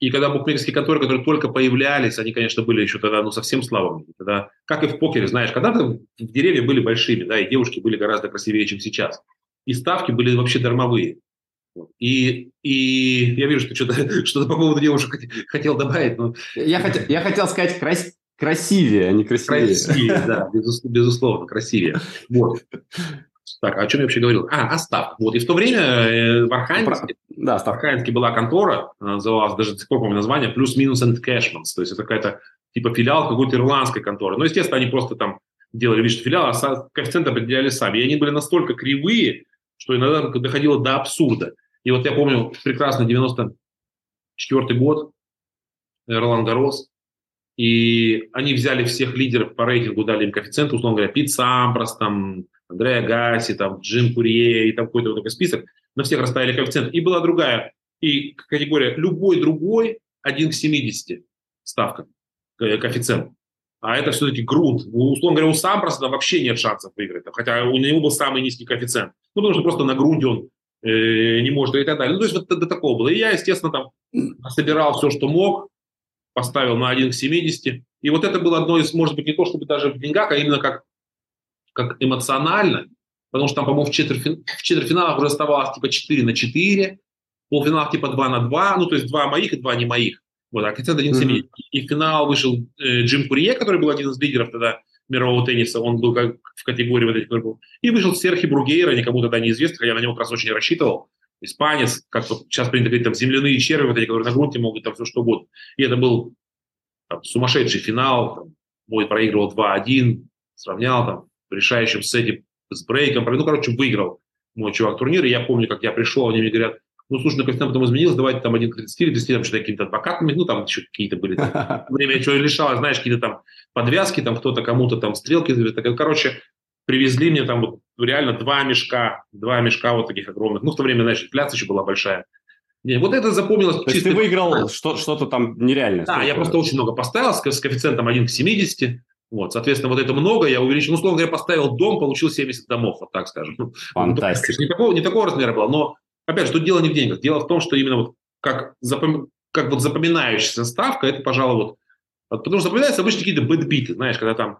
C: и когда букмекерские конторы, которые только появлялись, они, конечно, были еще тогда ну, совсем слабыми. Тогда, как и в покере, знаешь, когда-то деревья были большими, да, и девушки были гораздо красивее, чем сейчас. И ставки были вообще дармовые. И, и я вижу, что что-то, что-то по поводу девушек хотел добавить. Но...
B: Я, хотел, я хотел сказать крас, красивее, а не красивее.
C: Красивее, да, безусловно, красивее. Вот. Так, о чем я вообще говорил? А, о ставках. Вот, и в то время э, в Архангельске, да, в Архангельске была контора, называлась, даже до сих пор помню название, плюс-минус and cashmans, то есть это какая-то типа филиал какой-то ирландской конторы. Но, естественно, они просто там делали вид, что филиал, а коэффициенты определяли сами. И они были настолько кривые, что иногда доходило до абсурда. И вот я помню прекрасно 94 год, Ролан Гарос, и они взяли всех лидеров по рейтингу, дали им коэффициенты, условно говоря, Пит Сампрос, там, Андреа Гаси, там, Джим Курье и там какой-то вот такой список, на всех расставили коэффициент. И была другая, и категория любой другой 1 к 70 ставка, э, коэффициент. А это все-таки грунт. Условно говоря, у Сампроса вообще нет шансов выиграть, хотя у него был самый низкий коэффициент. Ну, потому что просто на грунте он э, не может и так далее. Ну, то есть вот до, до такого было. И я, естественно, там собирал все, что мог, поставил на 1 к 70. И вот это было одно из, может быть, не то чтобы даже в деньгах, а именно как, как эмоционально, потому что там, по-моему, в, четвертьфин... в четвертьфиналах уже оставалось типа 4 на 4, в полуфиналах типа 2 на 2, ну, то есть 2 моих и 2 не моих. Вот, а коэффициент 1 к 70. Mm-hmm. И в финал вышел э, Джим Курье, который был один из лидеров тогда мирового тенниса, он был как в категории вот этих, был. И вышел Серхи Бругейра, никому тогда неизвестный, хотя я на него как раз очень рассчитывал испанец, как сейчас принято говорить, там, земляные черви, вот эти, которые на грунте могут там все что угодно. И это был там, сумасшедший финал, там, мой проигрывал 2-1, сравнял там в решающем сете с брейком, ну, короче, выиграл мой чувак турнир, и я помню, как я пришел, они мне говорят, ну, слушай, ну, коэффициент потом изменилось, давайте там один к 30, 30, там что-то какими-то адвокатами, ну, там еще какие-то были, там, время еще лишалось, знаешь, какие-то там подвязки, там кто-то кому-то там стрелки, короче, привезли мне там вот реально два мешка, два мешка вот таких огромных. Ну, в то время, знаешь, инфляция еще была большая. Не, вот это запомнилось.
B: То есть ты выиграл что-то там нереальное?
C: Да, я просто очень много поставил с, с коэффициентом 1 к 70. Вот, соответственно, вот это много, я увеличил. Ну, условно говоря, поставил дом, получил 70 домов, вот так скажем. Ну,
B: Фантастика.
C: Ну, не, такого, не такого размера было, но, опять же, тут дело не в деньгах. Дело в том, что именно вот как, запом... как вот запоминающаяся ставка, это, пожалуй, вот Потому что запоминаются обычно какие-то бэтбиты, знаешь, когда там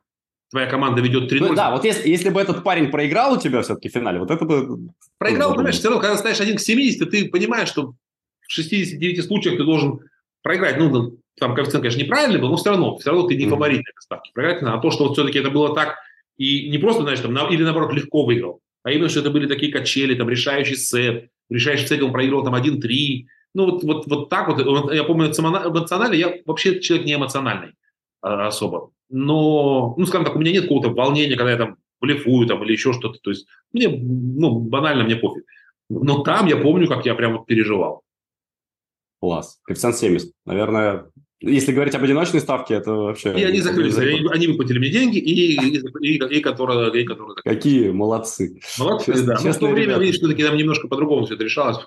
C: твоя команда ведет 3-0.
B: Ну, да, вот если, если бы этот парень проиграл у тебя все-таки в финале, вот это бы...
C: Проиграл, понимаешь, все равно, когда ставишь 1 к 70, ты понимаешь, что в 69 случаях ты должен проиграть. Ну, там коэффициент, конечно, неправильный был, но все равно, все равно ты не фаворит на этой ставке. Проиграть А то, что вот все-таки это было так, и не просто, знаешь, там, на, или наоборот, легко выиграл, а именно, что это были такие качели, там, решающий сет, решающий сет он проиграл там 1-3. Ну, вот, вот, вот так вот. Я помню, эмоционально, я вообще человек не эмоциональный а, особо но, ну, скажем так, у меня нет какого-то волнения, когда я там блефую там или еще что-то. То есть мне, ну, банально мне пофиг. Но там я помню, как я прям вот переживал.
B: Класс. Коэффициент 70. Наверное, если говорить об одиночной ставке, это вообще...
C: И они закрылись. Они, они выплатили мне деньги, и, и, и, и, которые, и которые...
B: Какие молодцы.
C: Молодцы, Чест, да. Но в то время, ребята. видишь, все-таки там немножко по-другому все это решалось.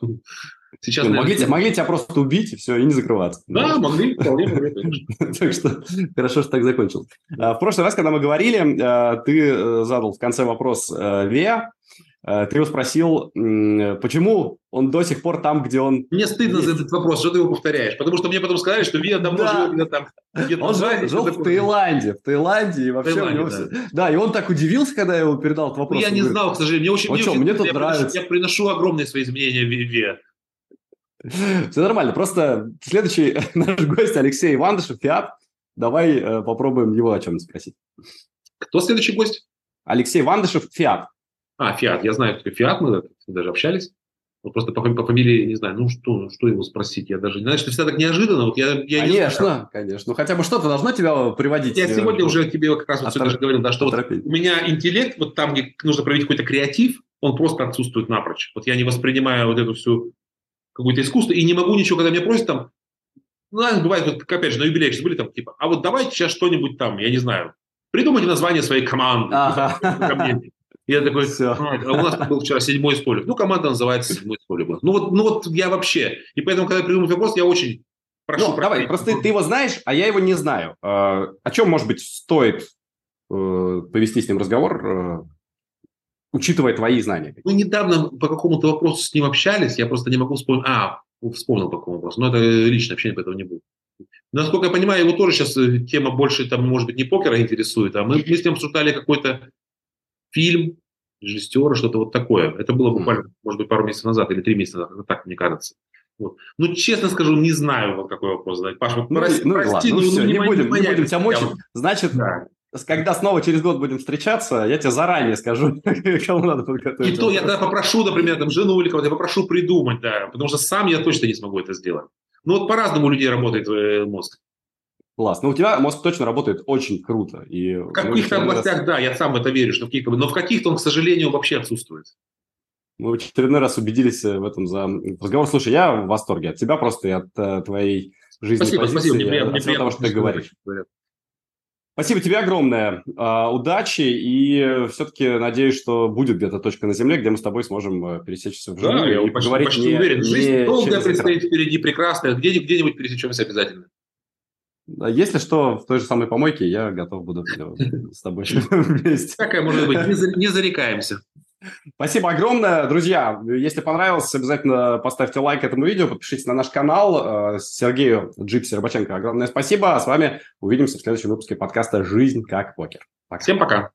B: Сейчас, ну, наверное, могли, могли тебя просто убить, и все, и не закрываться.
C: Да, могли, вполне могли,
B: Так что хорошо, что так закончил. А, в прошлый раз, когда мы говорили, а, ты э, задал в конце вопрос э, Веа, э, ты его спросил, почему он до сих пор там, где он
C: Мне стыдно есть. за этот вопрос, что ты его повторяешь, потому что мне потом сказали, что Виа давно да. живет где-то там.
B: Где он жил, жил в Таиланде, в Таиланде, и вообще Таиланде, у него да. все... Да, и он так удивился, когда я его передал этот вопрос.
C: Ну, я не знал, к сожалению. Мне очень,
B: мне,
C: очень,
B: мне тут я нравится.
C: Приношу, я приношу огромные свои изменения в Виа.
B: Все нормально. Просто следующий наш гость Алексей Ивандышев, Фиат. Давай э, попробуем его о чем-нибудь спросить.
C: Кто следующий гость?
B: Алексей Вандышев, Фиат.
C: А, Фиат. Я знаю, кто Фиат, мы даже общались. Вот просто по, по фамилии не знаю, ну что, что его спросить, я даже не знаю, что всегда так неожиданно. Вот я,
B: я конечно, знаю. конечно. Ну хотя бы что-то должно тебя приводить.
C: Я сегодня уже тебе как раз вот сегодня говорил, да, что вот у меня интеллект, вот там, где нужно проводить какой-то креатив, он просто отсутствует напрочь. Вот я не воспринимаю вот эту всю какое-то искусство и не могу ничего, когда меня просят там, ну, бывает, вот, опять же, на юбилее сейчас были там, типа, а вот давайте сейчас что-нибудь там, я не знаю, придумайте название своей команды. Ага. Я такой, Все. А, у нас был вчера седьмой столик. Ну, команда называется седьмой столик. Ну вот, ну вот я вообще. И поэтому, когда я придумал вопрос, я очень прошу.
B: Ну, давай, просто ты, ты его знаешь, а я его не знаю. А, о чем, может быть, стоит э, повести с ним разговор, э, учитывая твои знания?
C: Мы недавно по какому-то вопросу с ним общались, я просто не могу вспомнить. А, вспомнил по какому вопросу. Но это личное общение, поэтому не будет. Насколько я понимаю, его тоже сейчас э, тема больше, там, может быть, не покера интересует, а мы, мы с ним обсуждали какой-то фильм, режиссера, что-то вот такое. Это было буквально, может быть, пару месяцев назад или три месяца назад, так мне кажется. Вот. Ну, честно скажу, не знаю, вот какой вопрос задать. Паша, вот,
B: ну, прости, ну, прости, ладно, ну, ну, все, не, не, будем, не, не будем тебя мучить. Значит, да. когда снова через год будем встречаться, я тебе заранее скажу, кому надо
C: подготовить. И то я тогда попрошу, например, там, жену или кого-то, я попрошу придумать, да, потому что сам я точно не смогу это сделать. Ну, вот по-разному у людей работает э, мозг.
B: Класс. Но у тебя мозг точно работает очень круто. И
C: в каких-то областях, раз... да, я сам в это верю, что в каких-то, но в каких-то он, к сожалению, вообще отсутствует.
B: Мы в очередной раз убедились э, в этом за разговор. Слушай, я в восторге от тебя просто и от uh, твоей жизни.
C: Спасибо, позиции, спасибо. Мне приятно,
B: от всего того, что ты говоришь. Спасибо тебе огромное. Uh, удачи и все-таки надеюсь, что будет где-то точка на земле, где мы с тобой сможем э, пересечься
C: вживую да, и почти, поговорить почти не, уверен. Жизнь долгая предстоит впереди, прекрасная. Где, где-нибудь пересечемся обязательно.
B: Если что, в той же самой помойке я готов буду с тобой вместе.
C: Какая может быть, не зарекаемся.
B: Спасибо огромное, друзья. Если понравилось, обязательно поставьте лайк этому видео, подпишитесь на наш канал. Э, Сергею Джипси Рыбаченко огромное спасибо. А с вами увидимся в следующем выпуске подкаста «Жизнь как покер».
C: Пока. Всем пока.